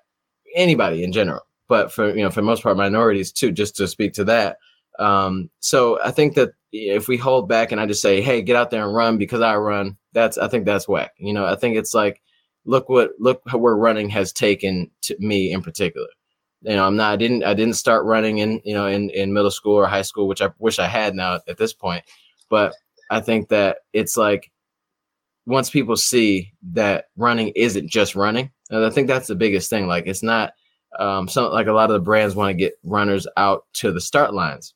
Anybody in general, but for you know, for the most part, minorities too. Just to speak to that. Um, so I think that if we hold back and I just say, "Hey, get out there and run," because I run, that's I think that's whack. You know, I think it's like, look what look where running has taken to me in particular you know, I'm not, I didn't, I didn't start running in, you know, in, in middle school or high school, which I wish I had now at this point. But I think that it's like once people see that running isn't just running, and I think that's the biggest thing. Like it's not, um, some like a lot of the brands want to get runners out to the start lines,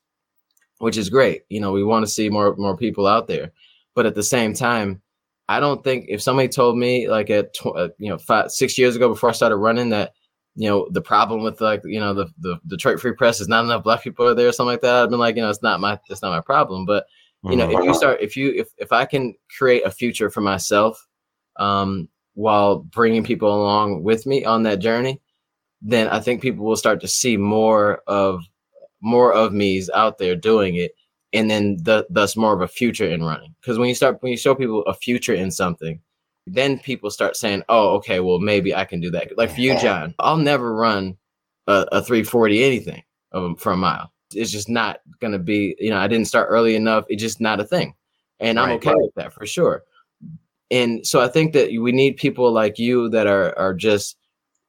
which is great. You know, we want to see more, more people out there, but at the same time, I don't think if somebody told me like at, tw- uh, you know, five, six years ago before I started running that you know, the problem with like, you know, the, the Detroit Free Press is not enough black people are there or something like that. I've been like, you know, it's not my, it's not my problem. But, you know, if you start, if you, if, if I can create a future for myself, um, while bringing people along with me on that journey, then I think people will start to see more of, more of me's out there doing it. And then the, thus more of a future in running. Cause when you start, when you show people a future in something, then people start saying, "Oh, okay, well maybe I can do that." Like for you, John, I'll never run a, a 340 anything um, for a mile. It's just not going to be. You know, I didn't start early enough. It's just not a thing, and I'm okay right. with that for sure. And so I think that we need people like you that are are just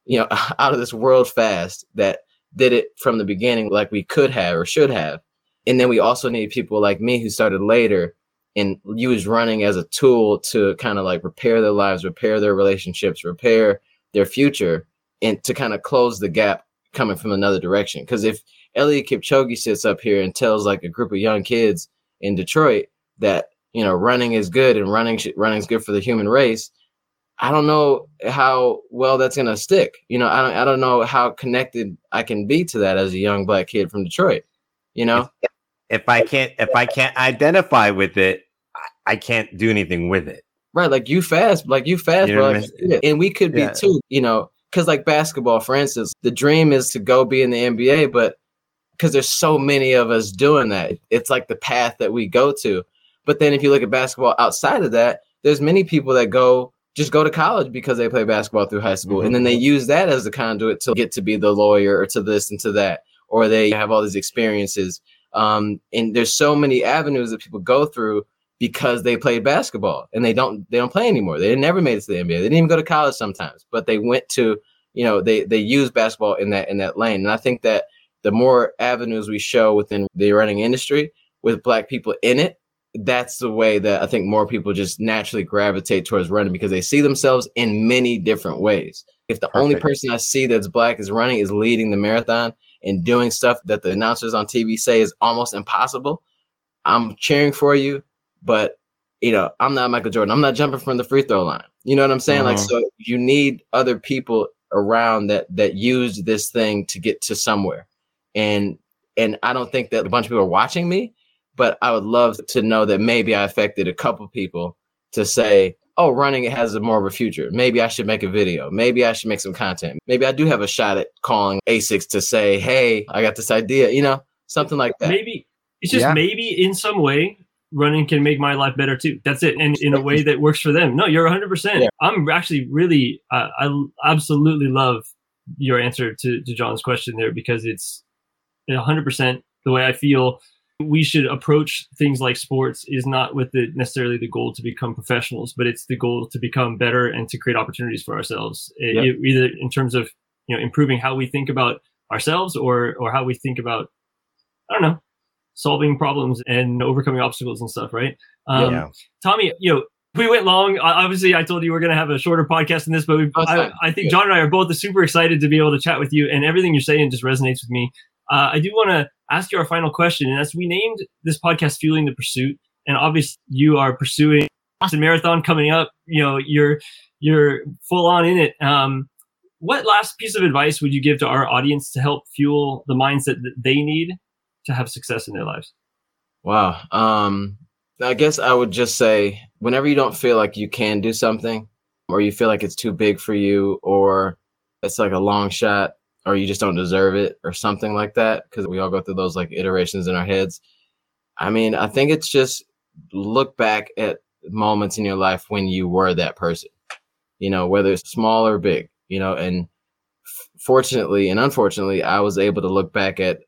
you know out of this world fast that did it from the beginning like we could have or should have. And then we also need people like me who started later and use running as a tool to kind of like repair their lives, repair their relationships, repair their future, and to kind of close the gap coming from another direction. Because if Eliud Kipchoge sits up here and tells like a group of young kids in Detroit that you know running is good and running running is good for the human race, I don't know how well that's gonna stick. You know, I don't I don't know how connected I can be to that as a young black kid from Detroit. You know, if I can't if I can't identify with it, I can't do anything with it. Right, like you fast, like you fast, you know bro. I mean? And we could be yeah. too, you know, because like basketball, for instance, the dream is to go be in the NBA, but because there's so many of us doing that, it's like the path that we go to. But then if you look at basketball outside of that, there's many people that go just go to college because they play basketball through high school, mm-hmm. and then they use that as a conduit to get to be the lawyer or to this and to that, or they have all these experiences um, and there's so many avenues that people go through because they played basketball and they don't they don't play anymore. They never made it to the NBA. They didn't even go to college sometimes, but they went to you know they they use basketball in that in that lane. And I think that the more avenues we show within the running industry with black people in it, that's the way that I think more people just naturally gravitate towards running because they see themselves in many different ways. If the Perfect. only person I see that's black is running is leading the marathon, and doing stuff that the announcers on TV say is almost impossible, I'm cheering for you. But you know, I'm not Michael Jordan. I'm not jumping from the free throw line. You know what I'm saying? Uh-huh. Like, so you need other people around that that use this thing to get to somewhere. And and I don't think that a bunch of people are watching me, but I would love to know that maybe I affected a couple people to say, oh, running it has a more of a future. Maybe I should make a video. Maybe I should make some content. Maybe I do have a shot at calling Asics to say, hey, I got this idea, you know, something like that. Maybe it's just yeah. maybe in some way running can make my life better too. That's it. And in a way that works for them. No, you're 100%. Yeah. I'm actually really, uh, I absolutely love your answer to, to John's question there because it's 100% the way I feel we should approach things like sports is not with the necessarily the goal to become professionals, but it's the goal to become better and to create opportunities for ourselves, yep. it, either in terms of you know improving how we think about ourselves or or how we think about I don't know solving problems and overcoming obstacles and stuff, right? Um, yeah. Tommy, you know. We went long. Obviously, I told you we are going to have a shorter podcast than this, but oh, I, I, think John and I are both super excited to be able to chat with you, and everything you're saying just resonates with me. Uh, I do want to ask you our final question. And as we named this podcast Fueling the Pursuit, and obviously you are pursuing Boston Marathon coming up, you know, you're you're full on in it. Um, what last piece of advice would you give to our audience to help fuel the mindset that they need to have success in their lives? Wow. Um, I guess I would just say whenever you don't feel like you can do something or you feel like it's too big for you or it's like a long shot, or you just don't deserve it or something like that because we all go through those like iterations in our heads. I mean, I think it's just look back at moments in your life when you were that person, you know, whether it's small or big, you know, and f- fortunately and unfortunately, I was able to look back at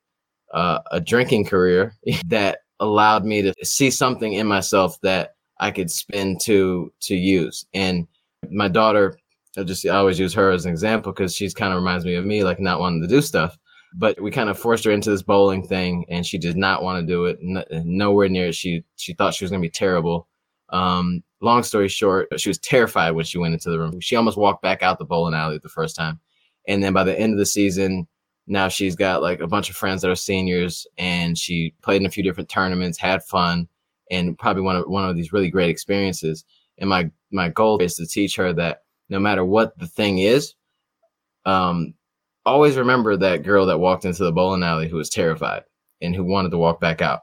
uh, a drinking career that allowed me to see something in myself that I could spin to to use. And my daughter, I just I always use her as an example because she's kind of reminds me of me, like not wanting to do stuff. But we kind of forced her into this bowling thing, and she did not want to do it. nowhere near. She she thought she was going to be terrible. Um, long story short, she was terrified when she went into the room. She almost walked back out the bowling alley the first time. And then by the end of the season, now she's got like a bunch of friends that are seniors and she played in a few different tournaments, had fun, and probably one of one of these really great experiences. And my my goal is to teach her that no matter what the thing is, um, always remember that girl that walked into the bowling alley who was terrified and who wanted to walk back out.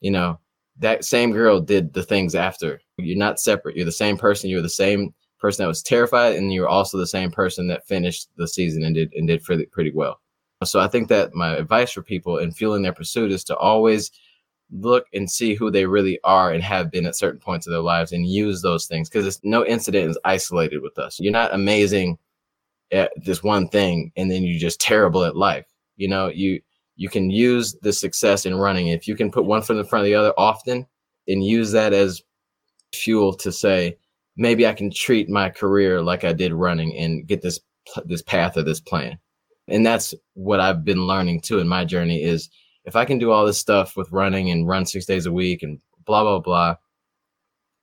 You know, that same girl did the things after. You're not separate. You're the same person. You're the same person that was terrified, and you're also the same person that finished the season and did and did pretty pretty well. So I think that my advice for people in fueling their pursuit is to always look and see who they really are and have been at certain points of their lives and use those things because it's no incident is isolated with us. You're not amazing at this one thing and then you're just terrible at life. You know, you you can use the success in running. If you can put one foot in front of the other often and use that as fuel to say, maybe I can treat my career like I did running and get this this path or this plan. And that's what I've been learning too in my journey is if I can do all this stuff with running and run six days a week and blah blah blah,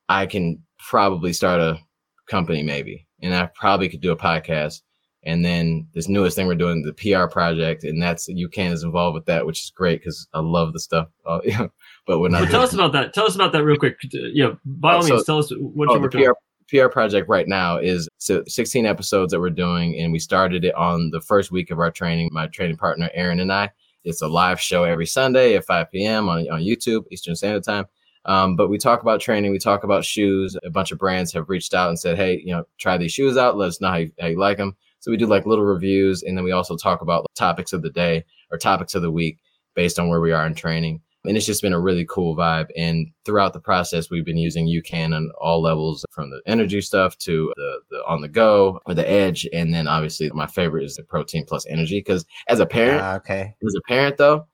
I can probably start a company maybe, and I probably could do a podcast and then this newest thing we're doing, the PR project, and that's UCAN is involved with that, which is great because I love the stuff. Uh, but we're not. So tell us about that. Tell us about that real quick. Yeah, by all oh, means, tell us what oh, you're working on. PR project right now is so 16 episodes that we're doing, and we started it on the first week of our training. My training partner Aaron and I. It's a live show every Sunday at 5 p.m. on on YouTube Eastern Standard Time. Um, but we talk about training, we talk about shoes. A bunch of brands have reached out and said, "Hey, you know, try these shoes out. Let us know how you, how you like them." So we do like little reviews and then we also talk about topics of the day or topics of the week based on where we are in training. And it's just been a really cool vibe. And throughout the process, we've been using UCAN on all levels from the energy stuff to the, the on the go or the edge. And then obviously my favorite is the protein plus energy. Cause as a parent, uh, okay. As a parent though,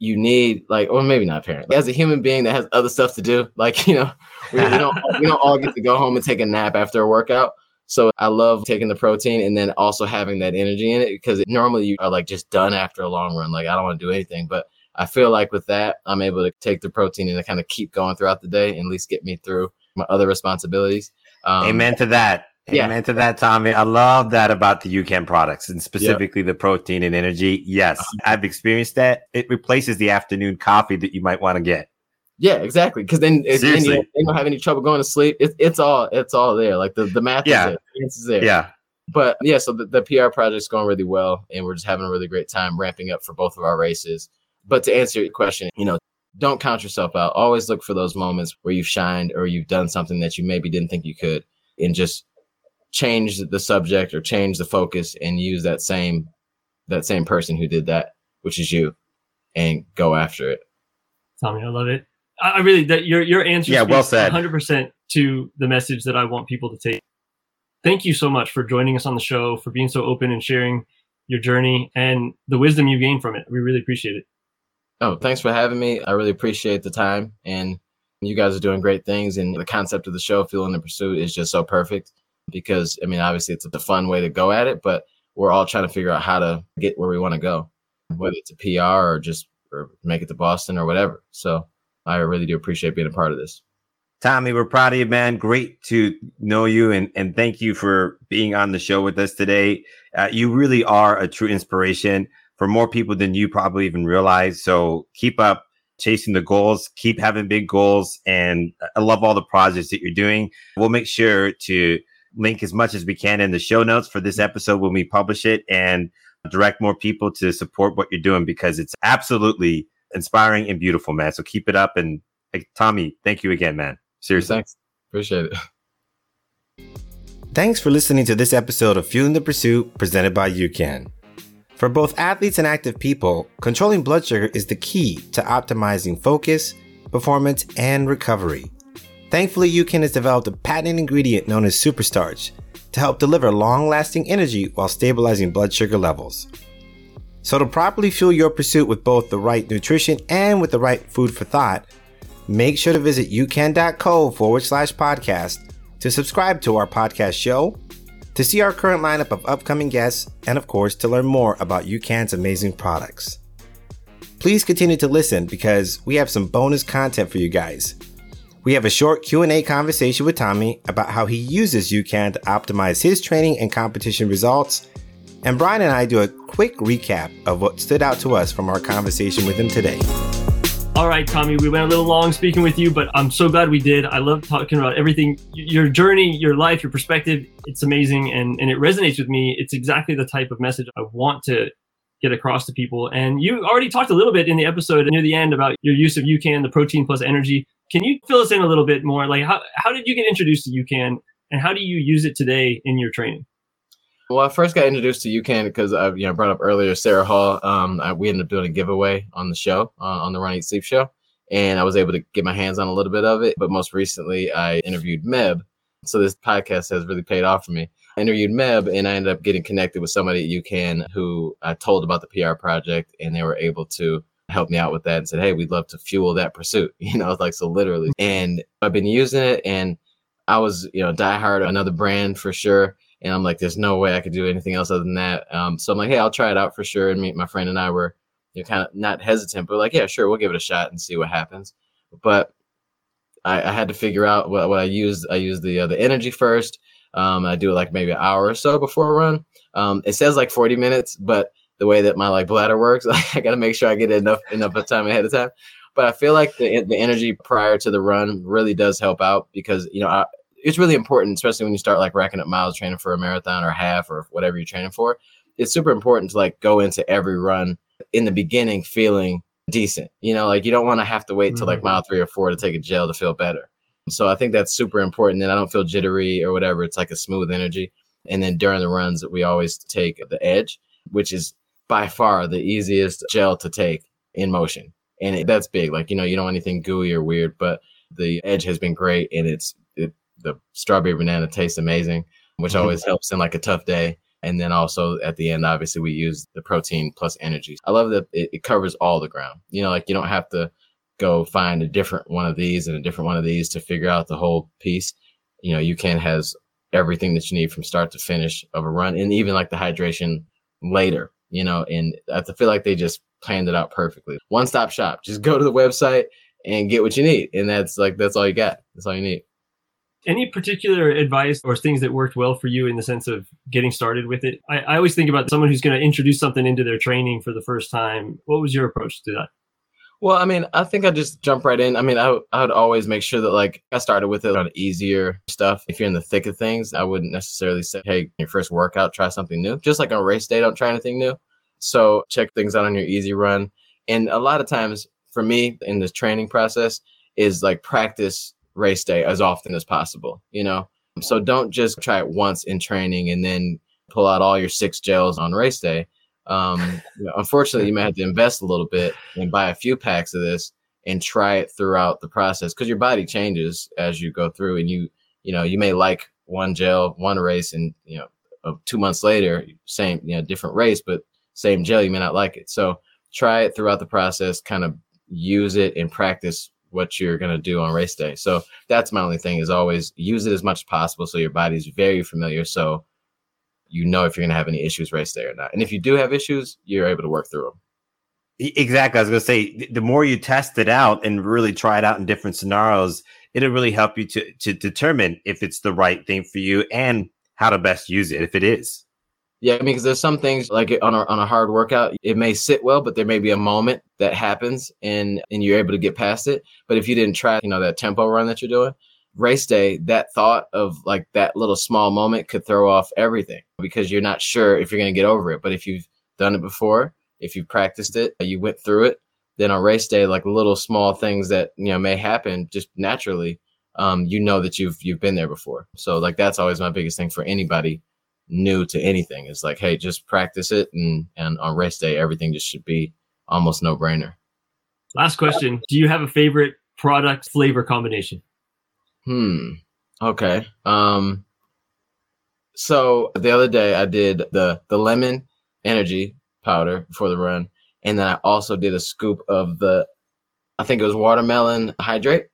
you need like, or maybe not a parent, as a human being that has other stuff to do, like, you know, we, we don't, we don't all get to go home and take a nap after a workout. So I love taking the protein and then also having that energy in it because normally you are like just done after a long run. Like I don't want to do anything, but I feel like with that, I'm able to take the protein and to kind of keep going throughout the day and at least get me through my other responsibilities. Um, Amen to that. Yeah. Amen to that, Tommy. I love that about the UCAN products and specifically the protein and energy. Yes, uh-huh. I've experienced that. It replaces the afternoon coffee that you might want to get. Yeah, exactly. Because then, then you, don't, you, don't, have any trouble going to sleep. It, it's all it's all there. Like the, the math yeah. is there. There. Yeah. But yeah, so the, the PR project's going really well, and we're just having a really great time ramping up for both of our races. But to answer your question, you know, don't count yourself out. Always look for those moments where you've shined or you've done something that you maybe didn't think you could, and just change the subject or change the focus and use that same that same person who did that, which is you, and go after it. Tommy, I love it. I really that your your answer yeah, well said. 100% to the message that I want people to take. Thank you so much for joining us on the show, for being so open and sharing your journey and the wisdom you gained from it. We really appreciate it. Oh, thanks for having me. I really appreciate the time and you guys are doing great things and the concept of the show Fueling the Pursuit is just so perfect because I mean obviously it's a fun way to go at it, but we're all trying to figure out how to get where we want to go, whether it's a PR or just or make it to Boston or whatever. So I really do appreciate being a part of this. Tommy, we're proud of you, man. Great to know you and, and thank you for being on the show with us today. Uh, you really are a true inspiration for more people than you probably even realize. So keep up chasing the goals, keep having big goals. And I love all the projects that you're doing. We'll make sure to link as much as we can in the show notes for this episode when we publish it and direct more people to support what you're doing because it's absolutely inspiring and beautiful, man. So keep it up. And like, Tommy, thank you again, man. Seriously. Thanks. Appreciate it. Thanks for listening to this episode of Fueling the Pursuit presented by UCAN. For both athletes and active people, controlling blood sugar is the key to optimizing focus, performance, and recovery. Thankfully, UCAN has developed a patented ingredient known as superstarch to help deliver long lasting energy while stabilizing blood sugar levels. So, to properly fuel your pursuit with both the right nutrition and with the right food for thought, make sure to visit ucan.co forward slash podcast to subscribe to our podcast show, to see our current lineup of upcoming guests, and of course, to learn more about UCAN's amazing products. Please continue to listen because we have some bonus content for you guys. We have a short Q&A conversation with Tommy about how he uses UCAN to optimize his training and competition results. And Brian and I do a quick recap of what stood out to us from our conversation with him today. All right, Tommy, we went a little long speaking with you, but I'm so glad we did. I love talking about everything, your journey, your life, your perspective. It's amazing and, and it resonates with me. It's exactly the type of message I want to get across to people. And you already talked a little bit in the episode near the end about your use of UCAN, the protein plus energy. Can you fill us in a little bit more? Like, how, how did you get introduced to UCAN and how do you use it today in your training? Well, I first got introduced to UCAN because I you know brought up earlier Sarah Hall. Um, I, we ended up doing a giveaway on the show uh, on the Run Eat Sleep show, and I was able to get my hands on a little bit of it. But most recently, I interviewed Meb, so this podcast has really paid off for me. I interviewed Meb, and I ended up getting connected with somebody at UCAN who I told about the PR project, and they were able to help me out with that and said, "Hey, we'd love to fuel that pursuit." You know, like so literally. And I've been using it, and I was you know diehard another brand for sure and I'm like, there's no way I could do anything else other than that. Um, so I'm like, hey, I'll try it out for sure. And me, my friend and I were, you know, kind of not hesitant, but like, yeah, sure, we'll give it a shot and see what happens. But I, I had to figure out what, what I used. I used the uh, the energy first. Um, I do it like maybe an hour or so before a run. Um, it says like 40 minutes, but the way that my like bladder works, I got to make sure I get enough enough time ahead of time. But I feel like the the energy prior to the run really does help out because you know I, it's really important, especially when you start like racking up miles training for a marathon or half or whatever you're training for. It's super important to like go into every run in the beginning feeling decent. You know, like you don't want to have to wait till like mm-hmm. mile three or four to take a gel to feel better. So I think that's super important. And I don't feel jittery or whatever. It's like a smooth energy. And then during the runs, we always take the edge, which is by far the easiest gel to take in motion. And it, that's big. Like, you know, you don't want anything gooey or weird, but the edge has been great and it's the strawberry banana tastes amazing, which always helps in like a tough day. And then also at the end, obviously we use the protein plus energy. I love that it, it covers all the ground. You know, like you don't have to go find a different one of these and a different one of these to figure out the whole piece. You know, UCAN has everything that you need from start to finish of a run and even like the hydration later, you know, and I feel like they just planned it out perfectly. One stop shop. Just go to the website and get what you need. And that's like, that's all you got. That's all you need. Any particular advice or things that worked well for you in the sense of getting started with it? I, I always think about someone who's going to introduce something into their training for the first time. What was your approach to that? Well, I mean, I think I just jump right in. I mean, I, I would always make sure that like I started with it on easier stuff. If you're in the thick of things, I wouldn't necessarily say, hey, your first workout, try something new. Just like on race day, don't try anything new. So check things out on your easy run. And a lot of times for me in this training process is like practice race day as often as possible, you know? So don't just try it once in training and then pull out all your six gels on race day. Um, you know, unfortunately, you may have to invest a little bit and buy a few packs of this and try it throughout the process because your body changes as you go through and you, you know, you may like one gel, one race and, you know, two months later, same, you know, different race, but same gel, you may not like it. So try it throughout the process, kind of use it and practice what you're going to do on race day. So that's my only thing is always use it as much as possible so your body's very familiar so you know if you're going to have any issues race day or not. And if you do have issues, you're able to work through them. Exactly. I was going to say the more you test it out and really try it out in different scenarios, it'll really help you to to determine if it's the right thing for you and how to best use it if it is. Yeah, I mean, because there's some things like on a on a hard workout, it may sit well, but there may be a moment that happens, and and you're able to get past it. But if you didn't try, you know, that tempo run that you're doing, race day, that thought of like that little small moment could throw off everything because you're not sure if you're going to get over it. But if you've done it before, if you practiced it, you went through it, then on race day, like little small things that you know may happen just naturally, um, you know that you've you've been there before. So like that's always my biggest thing for anybody new to anything. It's like, hey, just practice it, and and on race day, everything just should be almost no brainer. Last question: Do you have a favorite product flavor combination? Hmm. Okay. Um. So the other day I did the the lemon energy powder for the run, and then I also did a scoop of the, I think it was watermelon hydrate,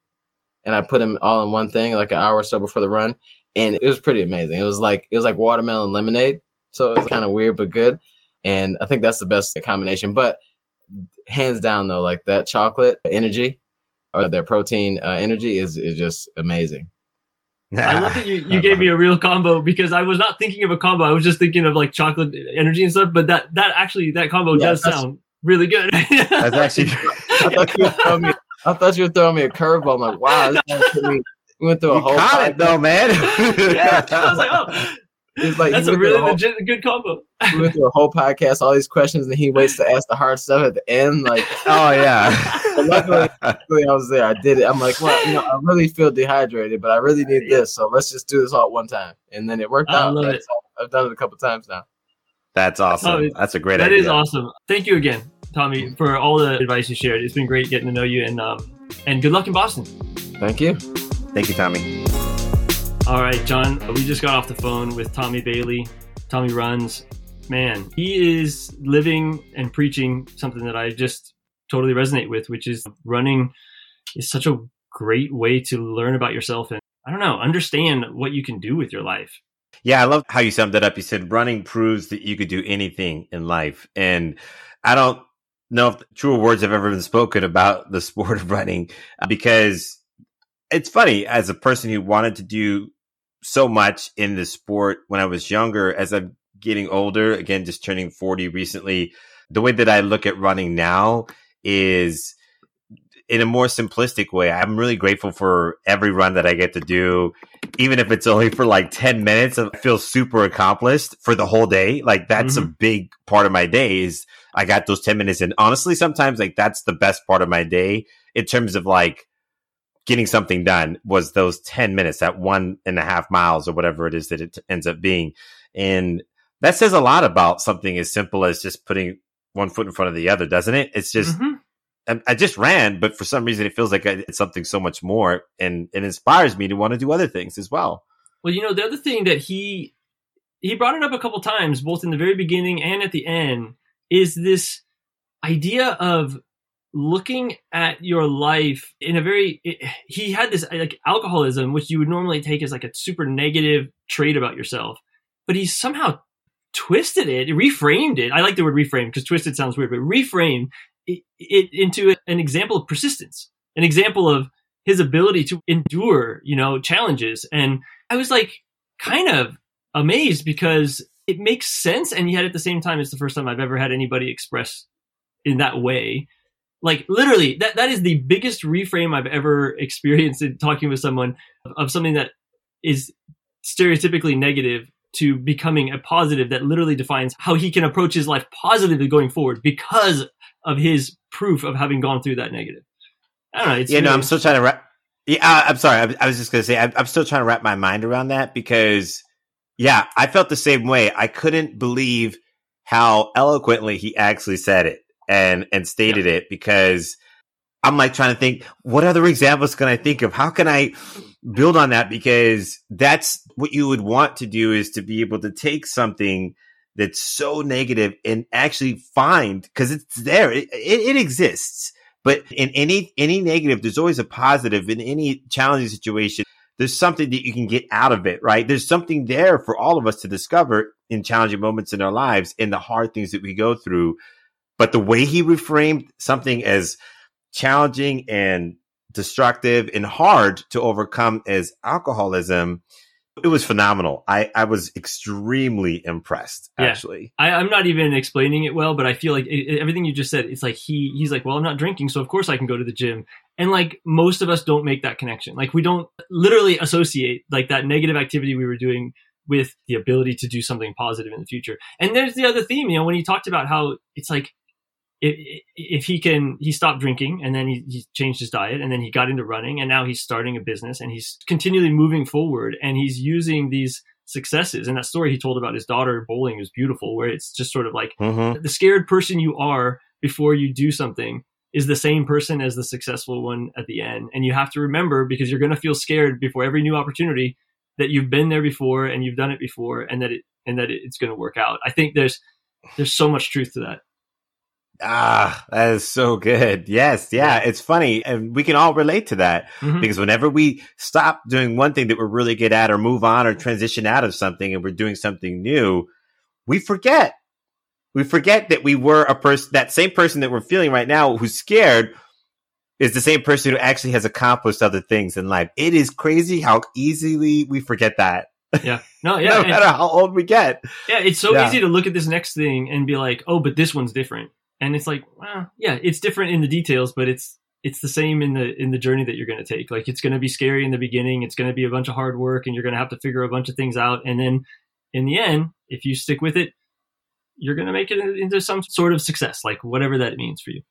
and I put them all in one thing like an hour or so before the run, and it was pretty amazing. It was like it was like watermelon lemonade, so it was kind of weird but good, and I think that's the best combination. But hands down though, like that chocolate energy or their protein uh, energy is is just amazing. I love that you, you gave me a real combo because I was not thinking of a combo. I was just thinking of like chocolate energy and stuff. But that that actually that combo yeah, does sound really good. that's actually. I thought you were throwing me. I thought you were throwing me a curveball. I'm like, wow, this we went through a you whole. Caught it though, man. yeah, I was like, oh, it's like that's a really whole, legit good combo. we went through a whole podcast, all these questions, and he waits to ask the hard stuff at the end. Like, oh yeah. luckily, luckily, I was there. I did it. I'm like, well, you know, I really feel dehydrated, but I really need this, so let's just do this all at one time. And then it worked I out. Love it. I've done it a couple times now. That's awesome. That's a great that idea. That is awesome. Thank you again, Tommy, for all the advice you shared. It's been great getting to know you, and um, and good luck in Boston. Thank you. Thank you, Tommy. All right, John, we just got off the phone with Tommy Bailey. Tommy runs. Man, he is living and preaching something that I just totally resonate with, which is running is such a great way to learn about yourself and I don't know, understand what you can do with your life. Yeah, I love how you summed that up. You said running proves that you could do anything in life. And I don't know if truer words have ever been spoken about the sport of running uh, because it's funny as a person who wanted to do so much in the sport when I was younger. As I'm getting older, again, just turning 40 recently, the way that I look at running now is in a more simplistic way. I'm really grateful for every run that I get to do, even if it's only for like 10 minutes. I feel super accomplished for the whole day. Like that's mm-hmm. a big part of my day is I got those 10 minutes. And honestly, sometimes like that's the best part of my day in terms of like getting something done was those 10 minutes, that one and a half miles or whatever it is that it ends up being. And that says a lot about something as simple as just putting one foot in front of the other, doesn't it? It's just, mm-hmm. I, I, just ran, but for some reason it feels like it's something so much more and it inspires me to want to do other things as well. Well, you know, the other thing that he, he brought it up a couple times, both in the very beginning and at the end, is this idea of looking at your life in a very it, he had this like alcoholism which you would normally take as like a super negative trait about yourself but he somehow twisted it reframed it. I like the word reframe because twisted sounds weird but reframe it, it into an example of persistence an example of his ability to endure you know challenges. And i was like kind of amazed because it makes sense and yet at the same time it's the first time i've ever had anybody express in that way like literally, that that is the biggest reframe I've ever experienced in talking with someone of something that is stereotypically negative to becoming a positive that literally defines how he can approach his life positively going forward because of his proof of having gone through that negative. I don't know. yeah, really no, I'm still trying to wrap. Yeah, I'm sorry. I, I was just going to say I'm, I'm still trying to wrap my mind around that because, yeah, I felt the same way. I couldn't believe how eloquently he actually said it and and stated yeah. it because I'm like trying to think what other examples can I think of? How can I build on that? Because that's what you would want to do is to be able to take something that's so negative and actually find because it's there, it, it, it exists. But in any any negative, there's always a positive. In any challenging situation, there's something that you can get out of it, right? There's something there for all of us to discover in challenging moments in our lives, in the hard things that we go through. But the way he reframed something as challenging and destructive and hard to overcome as alcoholism, it was phenomenal. I, I was extremely impressed, actually. Yeah. I, am not even explaining it well, but I feel like it, everything you just said, it's like he he's like, well, I'm not drinking, so of course I can go to the gym. And like most of us don't make that connection. Like we don't literally associate like that negative activity we were doing with the ability to do something positive in the future. And there's the other theme, you know, when he talked about how it's like if, if he can, he stopped drinking and then he, he changed his diet and then he got into running and now he's starting a business and he's continually moving forward and he's using these successes. And that story he told about his daughter bowling was beautiful, where it's just sort of like Mhm. the scared person you are before you do something is the same person as the successful one at the end. And you have to remember because you're going to feel scared before every new opportunity that you've been there before and you've done it before and that it and that it's going to work out. I think there's there's so much truth to that. Ah, that is so good. Yes, yeah, it's funny, and we can all relate to that Mhm. because whenever we stop doing one thing that we're really good at, or move on, or transition out of something, and we're doing something new, we forget. We forget that we were a person. That same person that we're feeling right now, who's scared, is the same person who actually has accomplished other things in life. It is crazy how easily we forget that. Yeah. No, yeah. no matter how old we get. Yeah, it's so Yeah. easy to look at this next thing and be like, "Oh, but this one's different." And it's like, well, yeah, it's different in the details, but it's it's the same in the in the journey that you're going to take. Like it's going to be scary in the beginning, it's going to be a bunch of hard work and you're going to have to figure a bunch of things out and then in the end, if you stick with it, you're going to make it into some sort of success, like whatever that means for you.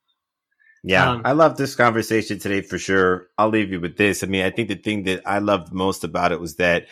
Yeah, Um, I love this conversation today for sure. I'll leave you with this. I mean, I think the thing that I loved most about it was that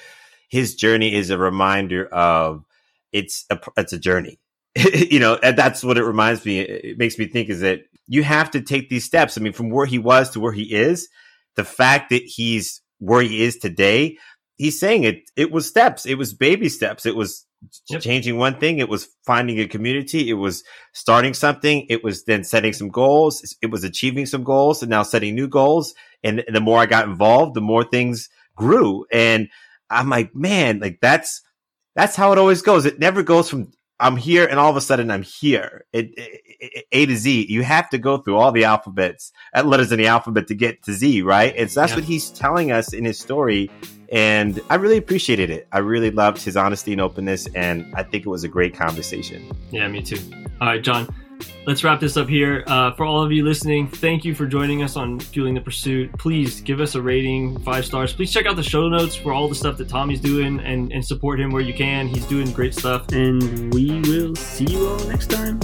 his journey is a reminder of it's a it's a journey. you know, that's what it reminds me. It makes me think is that you have to take these steps. I mean, from where he was to where he is, the fact that he's where he is today, he's saying it. It was steps. It was baby steps. It was Yep. changing one thing. It was finding a community. It was starting something. It was then setting some goals. It was achieving some goals and now setting new goals. And the more I got involved, the more things grew. And I'm like, man, like that's, that's how it always goes. It never goes from I'm here and all of a sudden I'm here. It, it- it- A to Z. You have to go through all the alphabets, uh, letters in the alphabet to get to Z, right? And so that's Yeah. what he's telling us in his story. And I really appreciated it. I really loved his honesty and openness. And I think it was a great conversation. Yeah, me too. All right, John, let's wrap this up here. Uh, for all of you listening, thank you for joining us on Fueling the Pursuit. Please give us a rating, five stars. Please check out the show notes for all the stuff that Tommy's doing and, and support him where you can. He's doing great stuff. And we will see you all next time.